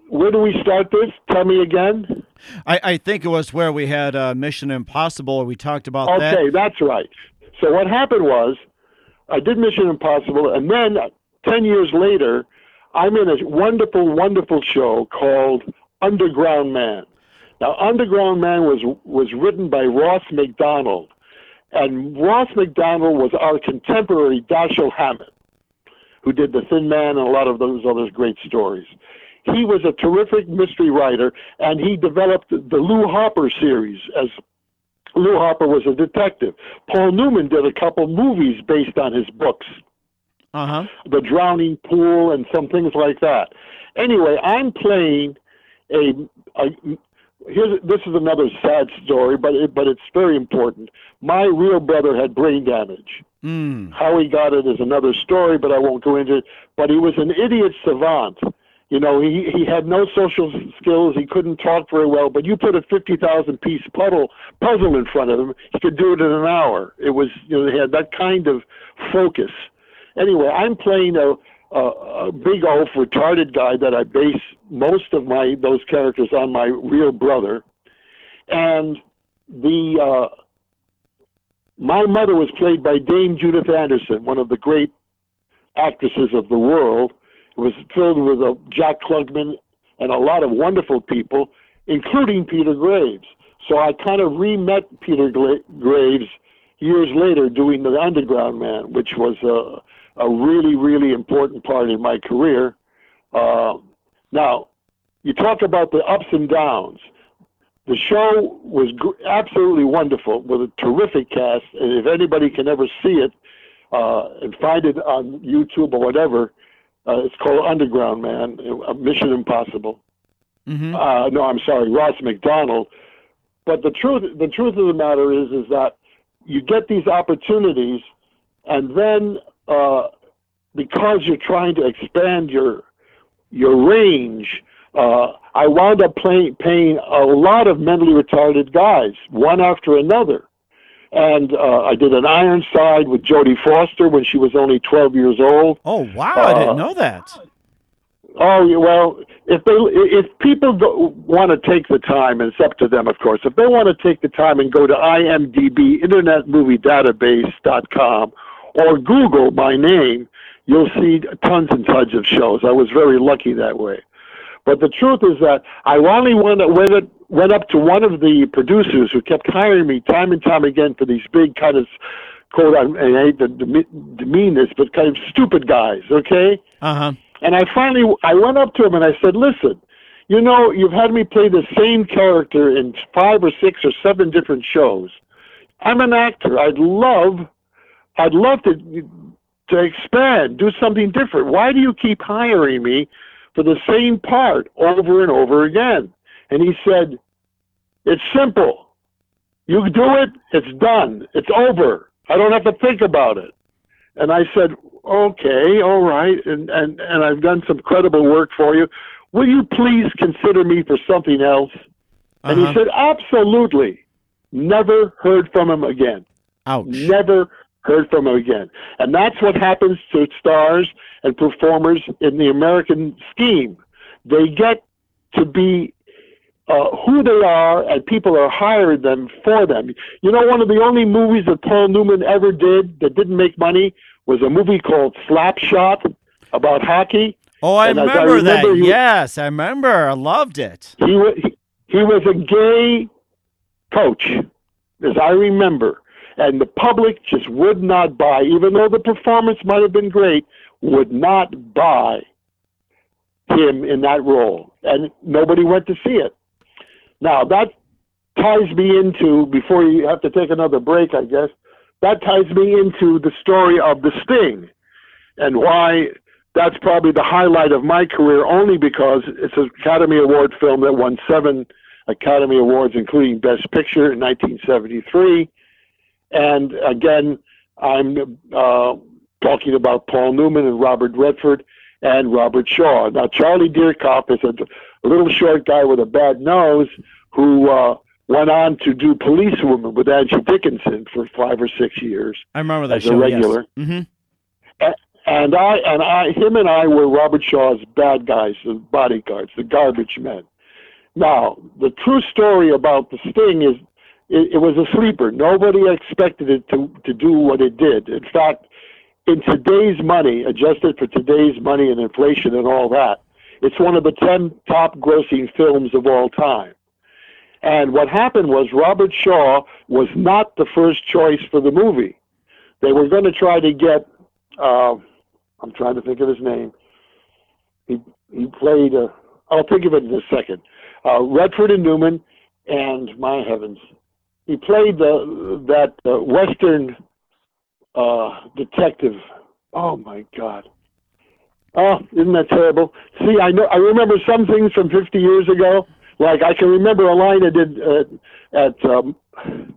where do we start this? Tell me again. I, I think it was where we had uh, Mission Impossible. We talked about that. Okay, that's right. So what happened was, I did Mission Impossible, and then ten years later, I'm in a wonderful, wonderful show called Underground Man. Now, Underground Man was was written by Ross Macdonald, and Ross Macdonald was our contemporary Dashiell Hammett, who did The Thin Man and a lot of those other great stories. He was a terrific mystery writer, and he developed the Lew Harper series as Lew Harper was a detective. Paul Newman did a couple movies based on his books, Uh huh. The Drowning Pool and some things like that. Anyway, I'm playing a, a here's this is another sad story, but it, but it's very important. My real brother had brain damage. Mm. How he got it is another story, but I won't go into it. But he was an idiot savant. You know, he he had no social skills. He couldn't talk very well. But you put a fifty thousand piece puzzle puzzle in front of him, he could do it in an hour. It was you know he had that kind of focus. Anyway, I'm playing a a, a big old retarded guy that I base most of my those characters on my real brother, and the uh, my mother was played by Dame Judith Anderson, one of the great actresses of the world. It was filled with uh, Jack Klugman and a lot of wonderful people, including Peter Graves. So I kind of re-met Peter Gla- Graves years later doing The Underground Man, which was a, a really, really important part in my career. Uh, now, you talk about the ups and downs. The show was gr- absolutely wonderful with a terrific cast, and if anybody can ever see it uh, and find it on YouTube or whatever, uh, it's called Underground Man, uh, Mission Impossible. Mm-hmm. Uh, no, I'm sorry, Ross Macdonald. But the truth, the truth of the matter is, is that you get these opportunities, and then uh, because you're trying to expand your your range, uh, I wound up playing, paying a lot of mentally retarded guys, one after another. and uh, I did an Ironside with Jodie Foster when she was only 12 years old. Oh wow, I Uh, didn't know that. Oh well, if they if people go, want to take the time, and it's up to them, of course. If they want to take the time and go to IMDb Internet Movie Database.com or Google my name, you'll see tons and tons of shows. I was very lucky that way. But the truth is that I only went went up- went up to one of the producers who kept hiring me time and time again for these big kind of quote I I hate to deme- demean this, but kind of stupid guys. Okay. Uh huh. And I finally, I went up to him and I said, "Listen, you know, you've had me play the same character in five or six or seven different shows. I'm an actor. I'd love, I'd love to to expand, do something different. Why do you keep hiring me for the same part over and over again?" And he said, "It's simple. You do it. It's done. It's over. I don't have to think about it." And I said, okay, all right, and, and, and I've done some credible work for you. Will you please consider me for something else? And he Uh-huh. said, absolutely. Never heard from him again. Ouch. Never heard from him again. And that's what happens to stars and performers in the American scheme. They get to be uh, who they are, and people are hiring them for them. You know, one of the only movies that Paul Newman ever did that didn't make money was a movie called Slapshot about hockey. Oh, I And as I remember, that. remember, he- yes, I remember. I loved it. He was he, he was a gay coach, as I remember, and the public just would not buy, even though the performance might have been great, would not buy him in that role, and nobody went to see it. Now that ties me into before you have to take another break, I guess. That ties me into the story of the Sting, and why that's probably the highlight of my career only because it's an Academy Award film that won seven Academy Awards, including Best Picture in 1973. And again, I'm uh, talking about Paul Newman and Robert Redford and Robert Shaw. Now, Charlie Dierkop is a, little short guy with a bad nose who uh, went on to do Police Woman with Angie Dickinson for five or six years I remember that as a regular. Yes. hmm and I and I, him and I were Robert Shaw's bad guys, the bodyguards, the garbage men. Now, the true story about the Sting is it, it was a sleeper. Nobody expected it to to do what it did. In fact, in today's money, adjusted for today's money and inflation and all that, it's one of the ten top grossing films of all time. And what happened was Robert Shaw was not the first choice for the movie. They were going to try to get. Uh, I'm trying to think of his name. He he played. Uh, I'll think of it in a second. Uh, Redford and Newman, and my heavens, he played the that uh, Western uh, detective. Oh my God. Oh, isn't that terrible? See, I know I remember some things from 50 years ago. Like I can remember a line I did uh, at um,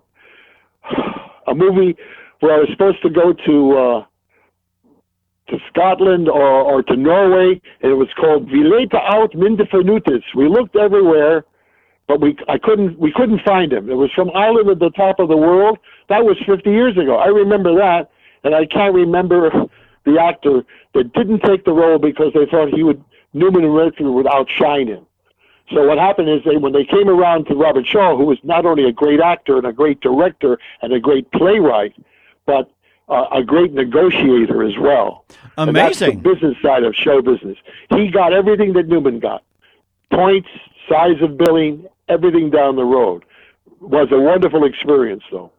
a movie where I was supposed to go to uh, to Scotland or, or to Norway, and it was called Vileta out Mindefernutis. We looked everywhere, but we I couldn't we couldn't find him. It was from Island at the top of the world. That was 50 years ago. I remember that, and I can't remember the actor that didn't take the role because they thought he would Newman and Redford would outshine him. So what happened is they when they came around to Robert Shaw, who was not only a great actor and a great director and a great playwright, but uh, a great negotiator as well. And that's Amazing. the business side of show business. He got everything that Newman got: points, size of billing, everything down the road. Was a wonderful experience, though.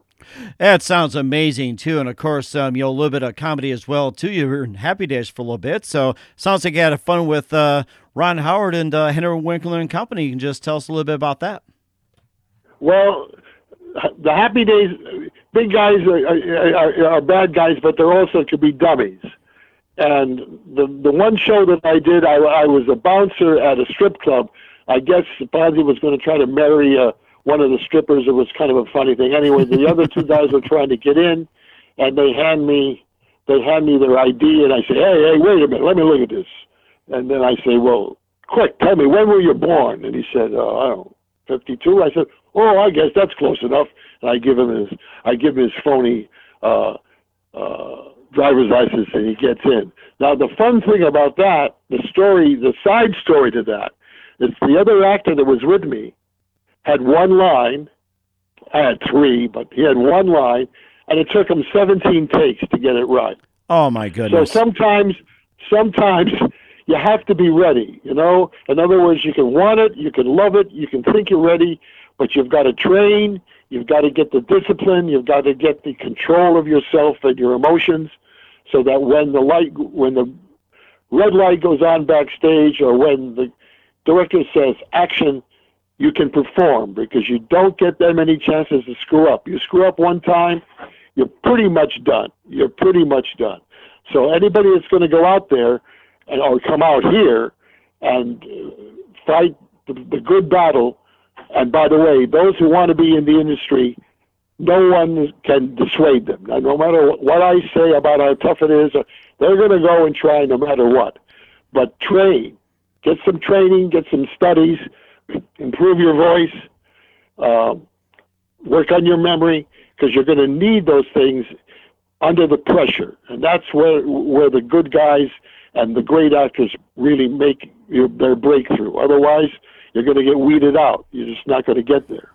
That sounds amazing too, and of course, um, you know, a little bit of comedy as well too. You were in Happy Days for a little bit, so sounds like you had a fun with uh, Ron Howard and uh, Henry Winkler and Company. You can just tell us a little bit about that. Well, the Happy Days, big guys are, are, are, are bad guys, but they're also could be dummies. And the the one show that I did, I, I was a bouncer at a strip club. I guess Fonzie was going to try to marry uh, one of the strippers. It was kind of a funny thing. Anyway, the other two guys were trying to get in, and they hand me they hand me their ID, and I say, hey, hey, wait a minute, let me look at this. And then I say, well, quick, tell me when were you born? And he said, uh, I don't know, 52. I said, Oh, I guess that's close enough. And I give him his, I give him his phony uh, uh, driver's license, and he gets in. Now, the fun thing about that, the story, the side story to that, is the other actor that was with me had one line. I had three, but he had one line, and it took him 17 takes to get it right. Oh my goodness! So sometimes, sometimes you have to be ready. You know, in other words, you can want it, you can love it, you can think you're ready, but you've got to train. You've got to get the discipline. You've got to get the control of yourself and your emotions, so that when the light, when the red light goes on backstage, or when the director says action, you can perform because you don't get that many chances to screw up. You screw up one time, you're pretty much done. You're pretty much done. So anybody that's going to go out there and or come out here and uh, fight the, the good battle, and by the way, those who want to be in the industry, no one can dissuade them. Now, no matter what I say about how tough it is, uh, they're going to go and try no matter what. But train, get some training, get some studies, improve your voice, um, work on your memory, because you're going to need those things under the pressure, and that's where where the good guys and the great actors really make your, their breakthrough. Otherwise, you're going to get weeded out. You're just not going to get there.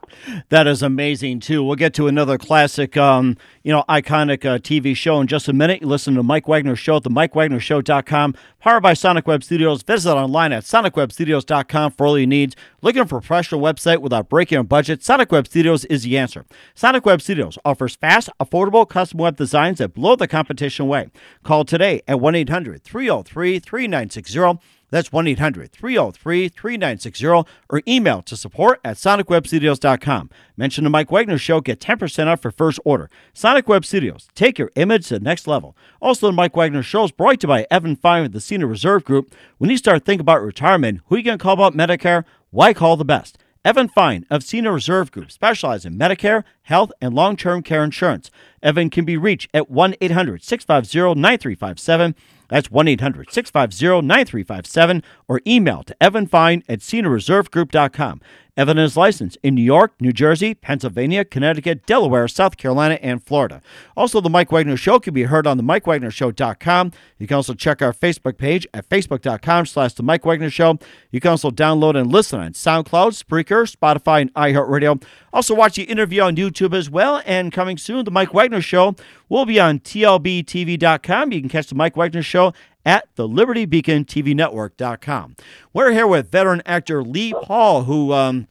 That is amazing too. We'll get to another classic, um, you know, iconic uh, TV show in just a minute. You listen to Mike Wagner Show at the MikeWagnerShow.com, powered by Sonic Web Studios. Visit online at SonicWebStudios.com for all your needs. Looking for a professional website without breaking a budget? Sonic Web Studios is the answer. Sonic Web Studios offers fast, affordable custom web designs that blow the competition away. Call today at 1 800 303 3960. That's 1 800 303 3960 or email to support at sonicwebstudios.com. Mention the Mike Wagner Show, get 10% off your first order. Sonic Web Studios, take your image to the next level. Also, the Mike Wagner Show is brought to you by Evan Fine with the Senior Reserve Group. When you start thinking about retirement, who you going to call about Medicare? Why call the best? Evan Fine of Senior Reserve Group specializes in Medicare, health, and long term care insurance. Evan can be reached at 1 800 650 9357. That's 1 800 650 9357 or email to evanfine at seniorreservegroup.com. Evan is licensed in New York, New Jersey, Pennsylvania, Connecticut, Delaware, South Carolina, and Florida. Also, The Mike Wagner Show can be heard on the MikeWagnerShow.com. You can also check our Facebook page at facebook.com slash The Mike Wagner Show. You can also download and listen on SoundCloud, Spreaker, Spotify, and iHeartRadio. Also, watch the interview on YouTube as well. And coming soon, The Mike Wagner Show will be on TLBTV.com. You can catch The Mike Wagner Show at the Liberty Beacon TV Network.com. We're here with veteran actor Lee Paul, who um,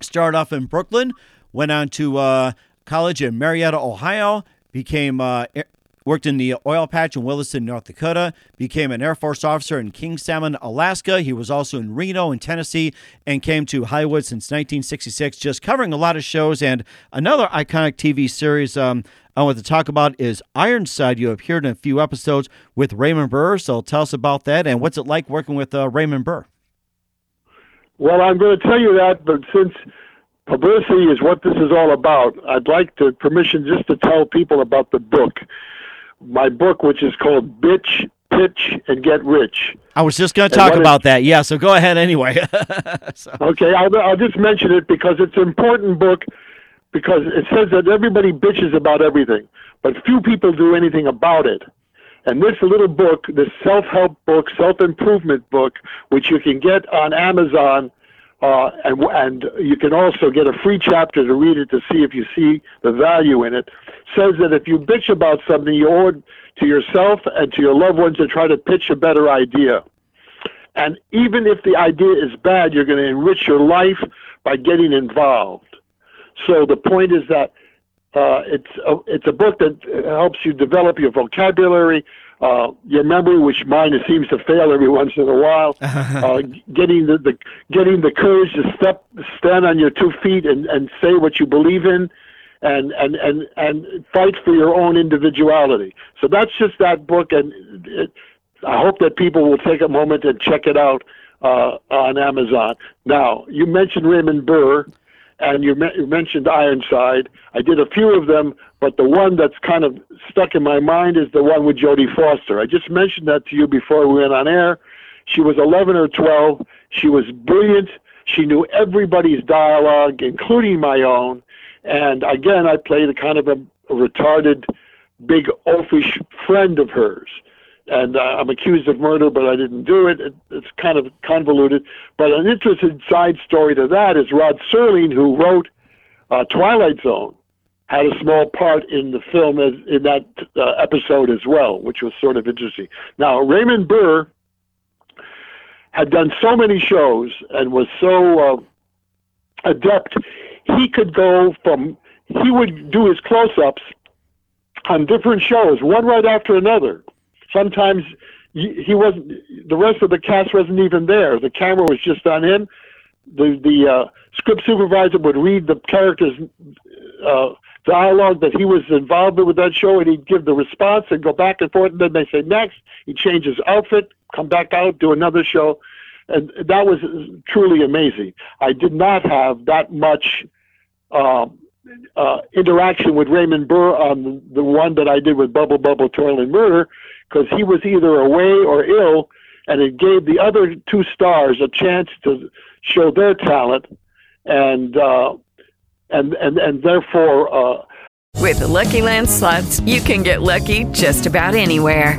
started off in Brooklyn, went on to uh, college in Marietta, Ohio, became uh, worked in the oil patch in Williston, North Dakota, became an Air Force officer in King Salmon, Alaska. He was also in Reno in Tennessee and came to Hollywood since 1966, just covering a lot of shows. And another iconic TV series um, I want to talk about is Ironside. You appeared in a few episodes with Raymond Burr, so tell us about that and what's it like working with uh, Raymond Burr? Well, I'm going to tell you that, but since publicity is what this is all about, I'd like to permission just to tell people about the book. My book, which is called Bitch, Pitch, and Get Rich. I was just going to talk what it- about that. Yeah, so go ahead anyway. So- Okay, I'll, I'll just mention it because it's an important book because it says that everybody bitches about everything, but few people do anything about it. And this little book, this self-help book, self-improvement book, which you can get on Amazon, uh, and and you can also get a free chapter to read it to see if you see the value in it. Says that if you bitch about something, you owe it to yourself and to your loved ones to try to pitch a better idea. And even if the idea is bad, you're going to enrich your life by getting involved. So the point is that uh, it's a, it's a book that helps you develop your vocabulary, uh, your memory, which mine seems to fail every once in a while. uh, getting the, the getting the courage to step stand on your two feet and, and say what you believe in, and and and and fight for your own individuality. So that's just that book, and it, I hope that people will take a moment and check it out uh, on Amazon. Now, you mentioned Raymond Burr, and you, me- you mentioned Ironside. I did a few of them, but the one that's kind of stuck in my mind is the one with Jodie Foster. I just mentioned that to you before we went on air. She was 11 or 12. She was brilliant. She knew everybody's dialogue, including my own. And again, I played a kind of a, a retarded, big oafish friend of hers. And uh, I'm accused of murder, but I didn't do it. it. It's kind of convoluted. But an interesting side story to that is Rod Serling, who wrote uh, Twilight Zone, had a small part in the film as, in that uh, episode as well, which was sort of interesting. Now, Raymond Burr had done so many shows and was so uh, adept, he could go from, he would do his close ups on different shows, one right after another. Sometimes he wasn't, the rest of the cast wasn't even there. The camera was just on him. The, the uh, script supervisor would read the character's uh, dialogue that he was involved with that show, and he'd give the response and go back and forth. And then they say next, he'd change his outfit, come back out, do another show, and that was truly amazing. I did not have that much um, uh, interaction with Raymond Burr on the one that I did with Bubble Bubble Toil and Murder, because he was either away or ill, and it gave the other two stars a chance to show their talent, and uh, and and and therefore. Uh, with the Lucky Land slots, you can get lucky just about anywhere.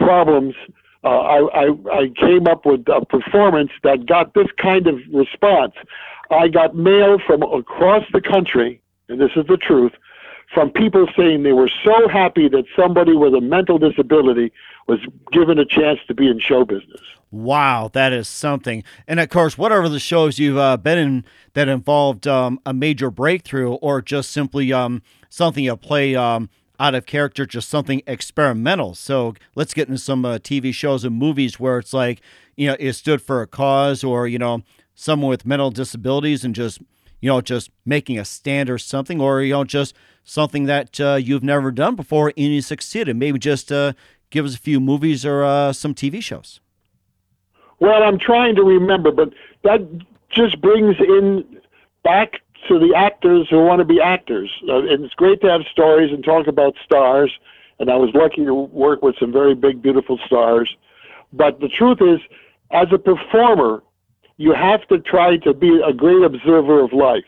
problems, uh, I, I, I came up with a performance that got this kind of response. I got mail from across the country, and this is the truth, from people saying they were so happy that somebody with a mental disability was given a chance to be in show business. Wow, that is something. And of course, whatever the shows you've uh, been in that involved um, a major breakthrough or just simply um, something you play um, out of character, just something experimental. So let's get into some uh, TV shows and movies where it's like, you know, it stood for a cause or, you know, someone with mental disabilities and just, you know, just making a stand or something, or, you know, just something that uh, you've never done before and you succeeded. Maybe just uh, give us a few movies or uh, some TV shows. Well, I'm trying to remember, but that just brings in back to the actors who want to be actors. Uh, and it's great to have stories and talk about stars. And I was lucky to work with some very big, beautiful stars. But the truth is, as a performer, you have to try to be a great observer of life.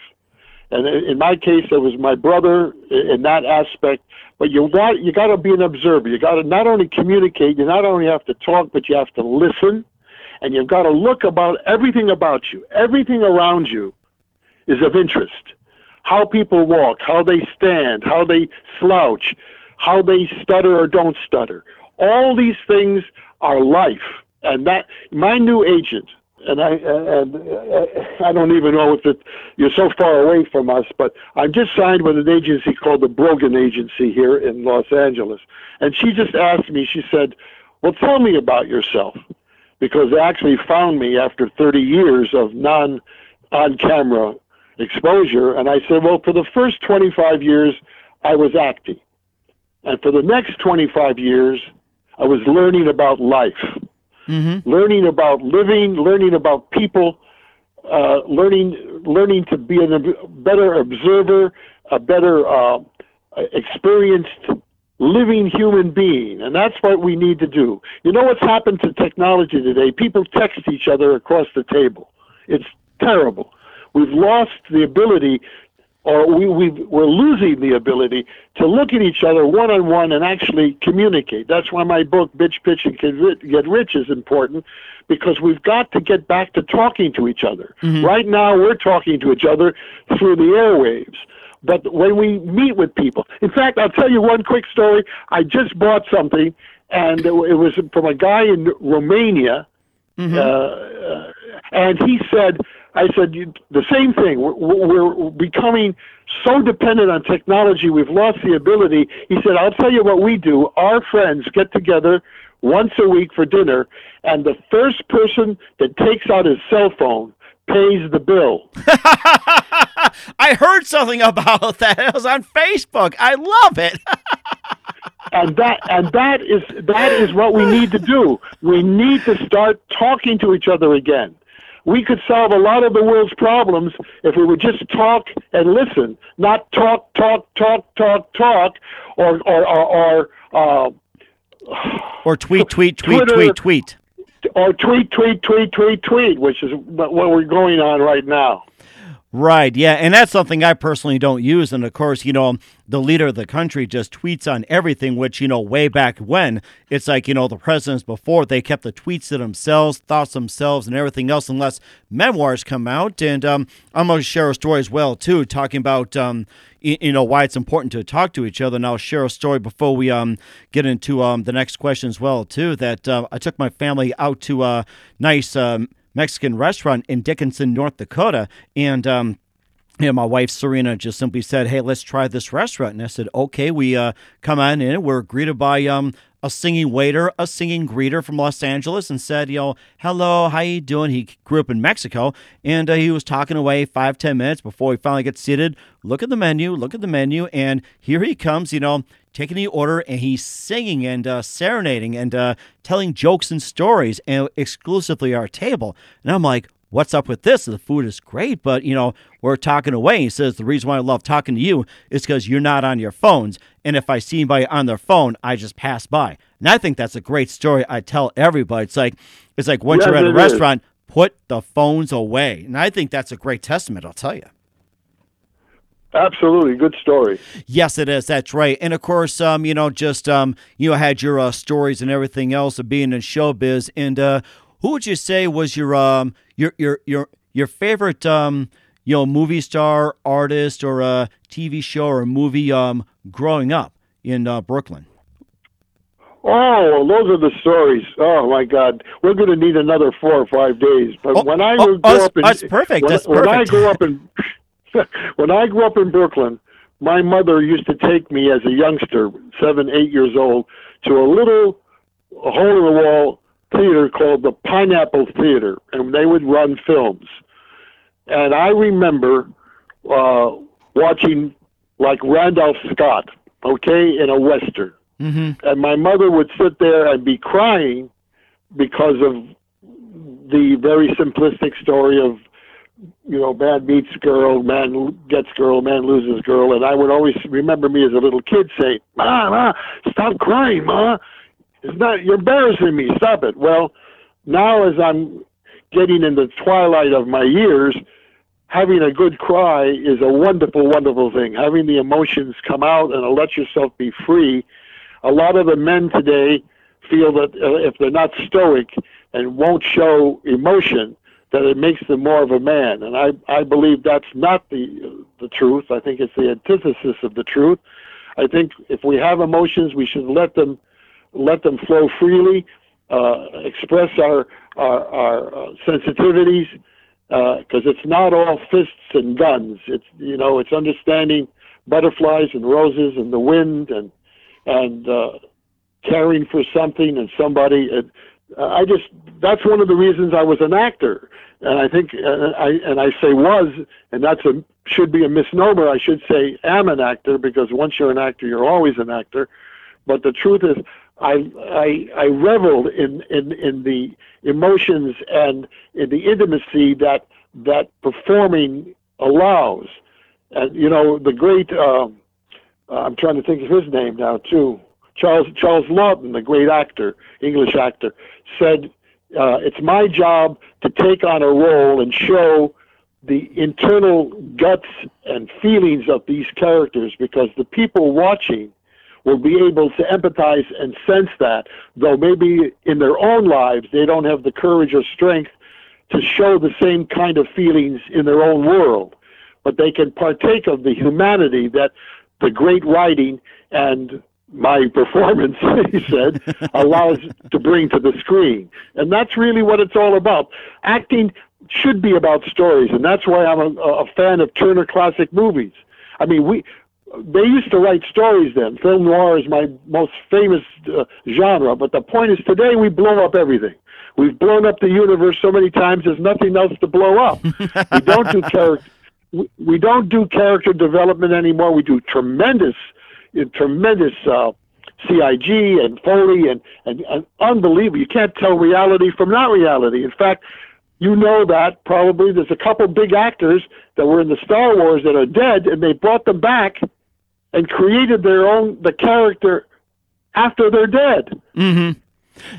And in my case, it was my brother in that aspect. But you got you got to be an observer. You got to not only communicate. You not only have to talk, but you have to listen and you've got to look about everything about you, everything around you is of interest. How people walk, how they stand, how they slouch, how they stutter or don't stutter. All these things are life. And that my new agent, and I and I don't even know if it, you're so far away from us, but I just signed with an agency called the Brogan Agency here in Los Angeles, and she just asked me. She said, "Well, tell me about yourself." because they actually found me after 30 years of non on camera exposure. And I said, well, for the first 25 years, I was acting. And for the next 25 years, I was learning about life, mm-hmm. learning about living, learning about people, uh, learning, learning to be a better observer, a better uh, experienced living human being. And that's what we need to do. You know what's happened to technology today? People text each other across the table. It's terrible. We've lost the ability, or we, we we're losing the ability to look at each other one on one and actually communicate. That's why my book, Bitch, Pitch, and Get Rich, is important because we've got to get back to talking to each other. Mm-hmm. Right now, we're talking to each other through the airwaves. But when we meet with people, in fact, I'll tell you one quick story. I just bought something, and it was from a guy in Romania, mm-hmm. uh, and he said, "I said the same thing. We're, we're becoming so dependent on technology, we've lost the ability." He said, "I'll tell you what we do. Our friends get together." Once a week for dinner, and the first person that takes out his cell phone pays the bill. I heard something about that. It was on Facebook. I love it. and that and that is that is what we need to do. We need to start talking to each other again. We could solve a lot of the world's problems if we would just talk and listen, not talk, talk, talk, talk, talk, or or or, or uh, or tweet, tweet, tweet, Twitter, tweet, tweet, or tweet, tweet, tweet, tweet, tweet, which is what we're going on right now. Right, yeah, and that's something I personally don't use. And of course, you know, the leader of the country just tweets on everything, which, you know, way back when, it's like, you know, the presidents before, they kept the tweets to themselves, thoughts themselves, and everything else, unless memoirs come out. And um, I'm going to share a story as well, too, talking about, um, you, you, know, why it's important to talk to each other. And I'll share a story before we um, get into um, the next question as well, too, that uh, I took my family out to a nice. Mexican restaurant in Dickinson, North Dakota. And, um, you know, my wife Serena just simply said, "Hey, let's try this restaurant." And I said, "Okay." We uh, come on in. We're greeted by um, a singing waiter, a singing greeter from Los Angeles, and said, "You know, hello, how you doing?" He grew up in Mexico, and uh, he was talking away five ten minutes before he finally get seated. Look at the menu. Look at the menu, and here he comes. You know, taking the order, and he's singing and uh, serenading and uh, telling jokes and stories, and exclusively our table. And I'm like, what's up with this? The food is great, but you know, we're talking away. He says the reason why I love talking to you is because you're not on your phones. And if I see anybody on their phone, I just pass by. And I think that's a great story. I tell everybody. It's like it's like once Yes, you're at a it is. restaurant, put the phones away. And I think that's a great testament, I'll tell you. Absolutely, good story. Yes, it is. That's right. And of course, um, you know, just um, you know, had your uh, stories and everything else of being in showbiz. And uh, who would you say was your um, your your your your favorite um, you know, movie star, artist, or a TV show or movie um, growing up in uh, Brooklyn? Oh, those are the stories. Oh my God, we're going to need another four or five days. But when I oh, grew that's- up in that's perfect. When, That's when I grew up in when I grew up in Brooklyn, my mother used to take me as a youngster, seven, eight years old, to a little hole in the wall theater called the Pineapple Theater, and they would run films. And I remember uh, watching like Randolph Scott, okay, in a western. Mm-hmm. and my mother would sit there and be crying because of the very simplistic story of you know man meets girl man gets girl man loses girl. And i would always remember me as a little kid saying ma ma stop crying ma. It's not you're embarrassing me. Stop it. Well now as i'm getting in the twilight of my years having a good cry is a wonderful wonderful thing having the emotions come out and let yourself be free a lot of the men today feel that uh, if they're not stoic and won't show emotion, that it makes them more of a man. And I, I believe that's not the the truth. I think it's the antithesis of the truth. I think if we have emotions, we should let them let them flow freely, uh, express our our, our uh, sensitivities, because it's not all fists and guns. It's you know it's understanding butterflies and roses and the wind and and uh, caring for something and somebody. And uh, I just that's one of the reasons I was an actor, and I think and I and I say was, and that's a should be a misnomer. I should say am an actor because once you're an actor, you're always an actor. But the truth is, I I I reveled in in in the emotions and in the intimacy that that performing allows. And you know the great. Um, I'm trying to think of his name now too. Charles Charles Laughton, the great actor, English actor, said, uh, "It's my job to take on a role and show the internal guts and feelings of these characters because the people watching will be able to empathize and sense that, though maybe in their own lives they don't have the courage or strength to show the same kind of feelings in their own world, but they can partake of the humanity that the great writing and my performance, he said, allows to bring to the screen. And that's really what it's all about. Acting should be about stories, and that's why I'm a, a fan of Turner Classic Movies. I mean, we they used to write stories then. Film noir is my most famous uh, genre, but the point is today we blow up everything. We've blown up the universe so many times. There's nothing else to blow up. we don't do character. We, we don't do character development anymore. We do tremendous, uh, tremendous uh, CIG and Foley and, and, and unbelievable. You can't tell reality from not reality. In fact, you know that probably there's a couple big actors that were in the Star Wars that are dead, and they brought them back and created their own the character after they're dead. Mm-hmm.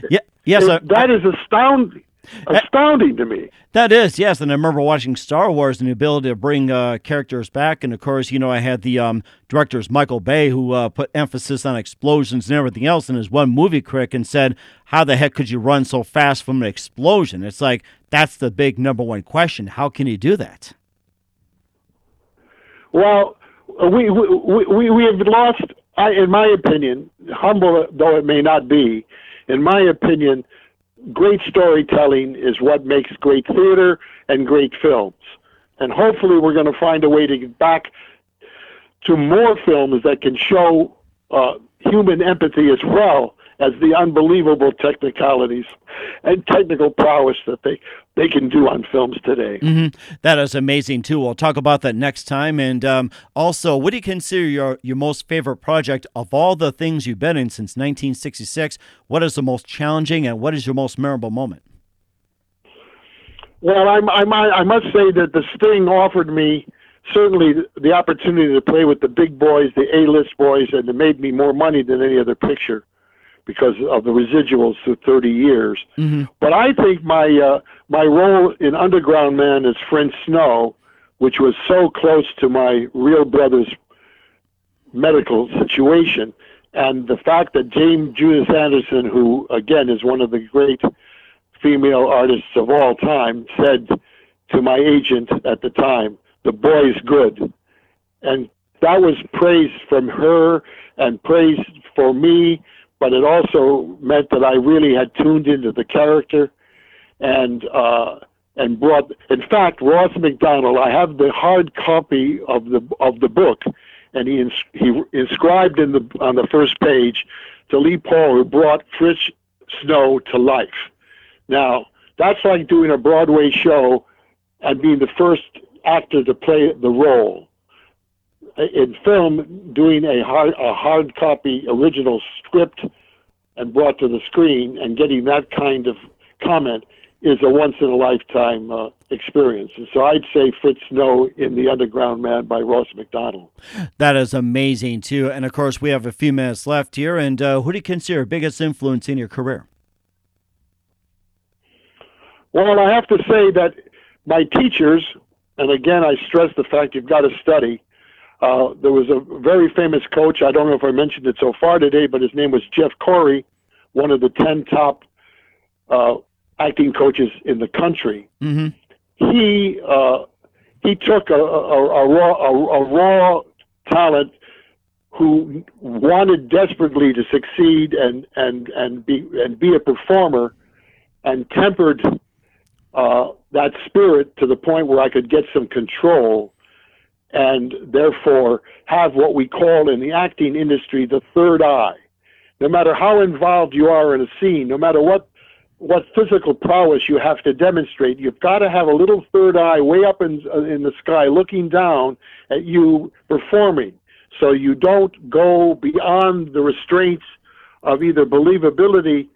Yeah. Yes. I- that is astounding. Astounding to me. That is, yes. And I remember watching Star Wars and the ability to bring uh, characters back. And of course, you know, I had the um, directors Michael Bay who uh, put emphasis on explosions and everything else in his one movie critic and said, How the heck could you run so fast from an explosion? It's like, that's the big number one question. How can you do that? Well, uh, we we we, we have lost. I, in my opinion, humble though it may not be, in my opinion, great storytelling is what makes great theater and great films. And hopefully, we're going to find a way to get back to more films that can show uh, human empathy as well as the unbelievable technicalities and technical prowess that they, they can do on films today. hmm That is amazing too. We'll talk about that next time. And um, also, what do you consider your your most favorite project of all the things you've been in since 1966? What is the most challenging, and what is your most memorable moment? Well, I'm, I, might- I must say that the Sting offered me certainly the opportunity to play with the big boys, the A-list boys, and it made me more money than any other picture because of the residuals through 30 years. Mm-hmm. But I think my uh, my role in Underground Man as Fritz Snow, which was so close to my real brother's medical situation, and the fact that Dame Judith Anderson, who again is one of the great female artists of all time, said to my agent at the time, "The boy's good," and that was praise from her and praise for me. But it also meant that I really had tuned into the character and uh, and brought. In fact, Ross Macdonald. I have the hard copy of the of the book, and he ins- he inscribed in the on the first page to Lee Paul, who brought Fritz Snow to life. Now that's like doing a Broadway show and being the first actor to play the role. In film, doing a hard a hard copy original script and brought to the screen and getting that kind of comment is a once in a lifetime uh, experience. And so I'd say Fritz Snow in The Underground Man by Ross Macdonald. That is amazing too. And of course, we have a few minutes left here. And uh, who do you consider biggest influence in your career? Well, I have to say that my teachers, and again, I stress the fact you've got to study. Uh, there was a very famous coach. I don't know if I mentioned it so far today, but his name was Jeff Corey, one of the 10 top uh, acting coaches in the country. Mm-hmm. He uh, he took a, a, a raw a, a raw talent who wanted desperately to succeed and and and be and be a performer, and tempered uh, that spirit to the point where I could get some control, and therefore have what we call in the acting industry the third eye. No matter how involved you are in a scene, no matter what what physical prowess you have to demonstrate, you've got to have a little third eye way up in in the sky, looking down at you performing, so you don't go beyond the restraints of either believability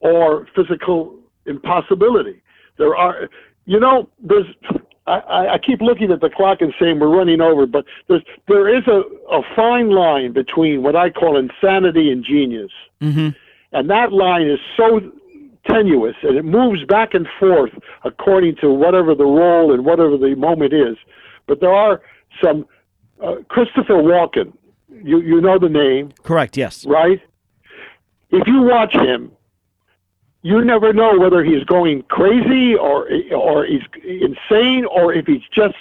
or physical impossibility. There are, you know, there's. I, I- I keep looking at the clock and saying we're running over, but there's there is a, a fine line between what I call insanity and genius, Mm-hmm. and that line is so tenuous and it moves back and forth according to whatever the role and whatever the moment is. But there are some uh, Christopher Walken. You you know the name, Correct. Yes. right? If you watch him, you never know whether he's going crazy or or he's insane or if he's just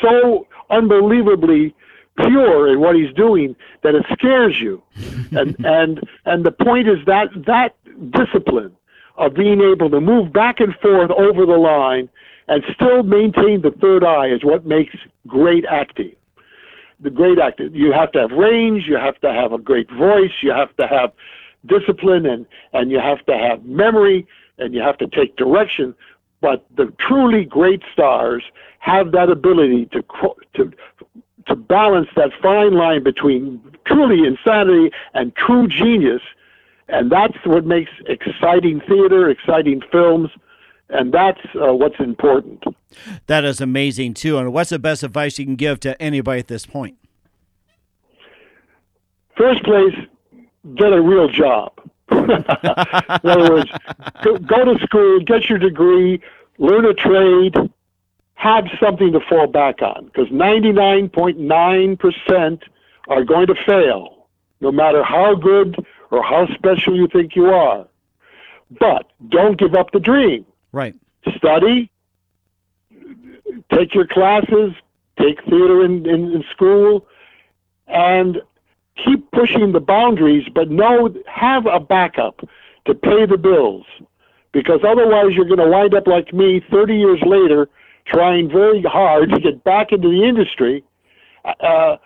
so unbelievably pure in what he's doing that it scares you. and and and the point is that that discipline of being able to move back and forth over the line and still maintain the third eye is what makes great acting the great actor. You have to have range. You have to have a great voice. You have to have discipline, and and you have to have memory. and you have to take direction. But the truly great stars have that ability to to to balance that fine line between truly insanity and true genius, and that's what makes exciting theater, exciting films, and that's uh, what's important. That is amazing too. And what's the best advice you can give to anybody at this point? First place, get a real job. In other words, go, go to school, get your degree, learn a trade, have something to fall back on because 99.9% are going to fail, no matter how good or how special you think you are. But don't give up the dream. Right. Study, take your classes, take theater in, in, in school, and keep pushing the boundaries, but know, have a backup to pay the bills. Because otherwise, you're going to wind up like me 30 years later, trying very hard to get back into the industry uh,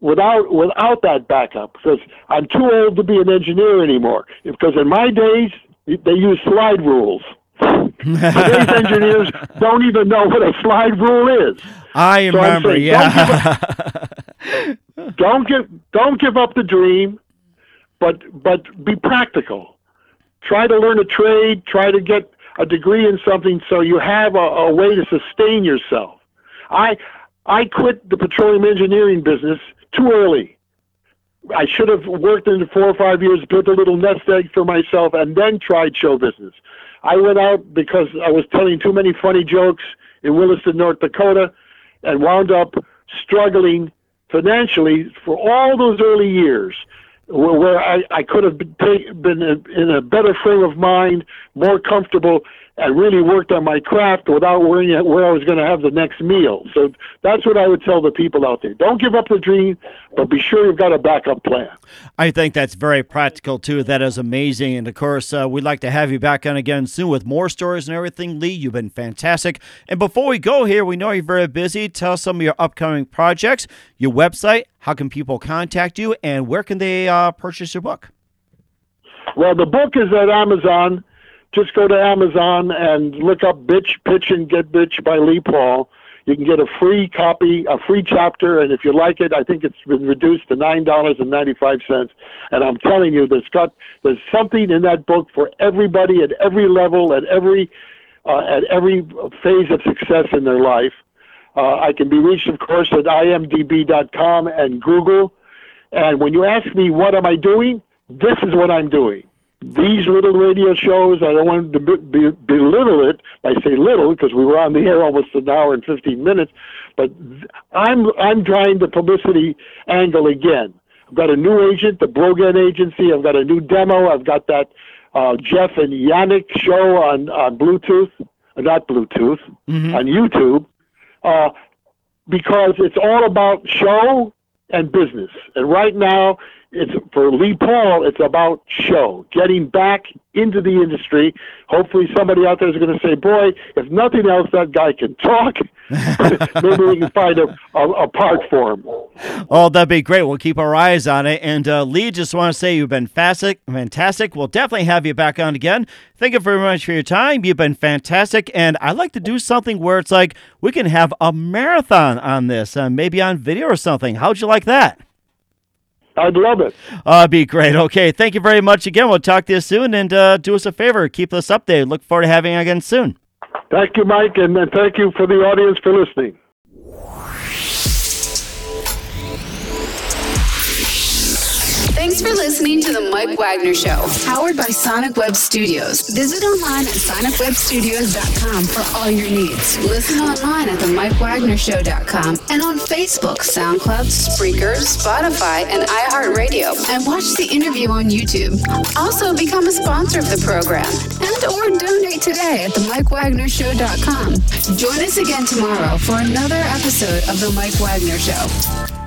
without without that backup. Because I'm too old to be an engineer anymore. Because in my days, they used slide rules. Today's engineers don't even know what a slide rule is. I So remember, saying, yeah. don't give don't give up the dream, but but be practical. Try to learn a trade. Try to get a degree in something so you have a, a way to sustain yourself. I I quit the petroleum engineering business too early. I should have worked in four or five years, built a little nest egg for myself, and then tried show business. I went out because I was telling too many funny jokes in Williston, North Dakota, and wound up struggling financially for all those early years where, where I, I could have been, been in a better frame of mind, more comfortable, and really worked on my craft without worrying where I was going to have the next meal. So that's what I would tell the people out there. Don't give up the dream, but be sure you've got a backup plan. I think that's very practical too. That is amazing. And of course, uh, we'd like to have you back on again soon with more stories and everything. Lee, you've been fantastic. And before we go here, we know you're very busy. Tell us some of your upcoming projects, your website, how can people contact you, and where can they uh, purchase your book? Well, the book is at Amazon. Just go to Amazon and look up Bitch, Pitch, and Get Bitch by Lee Paul. You can get a free copy, a free chapter, and if you like it, I think it's been reduced to nine dollars and ninety-five cents. And I'm telling you, there's got there's something in that book for everybody at every level, at every uh, at every phase of success in their life. Uh, I can be reached, of course, at imdb.com and Google. And when you ask me what am I doing, this is what I'm doing. These little radio shows, I don't want to be, be, belittle it. I say little because we were on the air almost an hour and 15 minutes, but I'm I'm trying the publicity angle again. I've got a new agent, the Brogan Agency. I've got a new demo. I've got that uh, Jeff and Yannick show on on Bluetooth, uh, not Bluetooth, on YouTube, uh, because it's all about show and business. And right now, it's for Lee Paul. It's about show, getting back into the industry. Hopefully, somebody out there is going to say, "Boy, if nothing else, that guy can talk. Maybe we can find a, a, a part for him." Oh, that'd be great. We'll keep our eyes on it. And uh, Lee, just want to say you've been fantastic. Fantastic. We'll definitely have you back on again. Thank you very much for your time. You've been fantastic. And I'd like to do something where it's like we can have a marathon on this, uh, maybe on video or something. How'd you like that? I'd love it. Uh, that'd be great. Okay. Thank you very much again. We'll talk to you soon. And uh, do us a favor, keep us updated. Look forward to having you again soon. Thank you, Mike, and, and thank you for the audience for listening. Thanks for listening to The Mike Wagner Show, powered by Sonic Web Studios. Visit online at sonicwebstudios.com for all your needs. Listen online at themikewagnershow.com and on Facebook, SoundCloud, Spreaker, Spotify, and iHeartRadio. And watch the interview on YouTube. Also, become a sponsor of the program and or donate today at themikewagnershow.com. Join us again tomorrow for another episode of The Mike Wagner Show.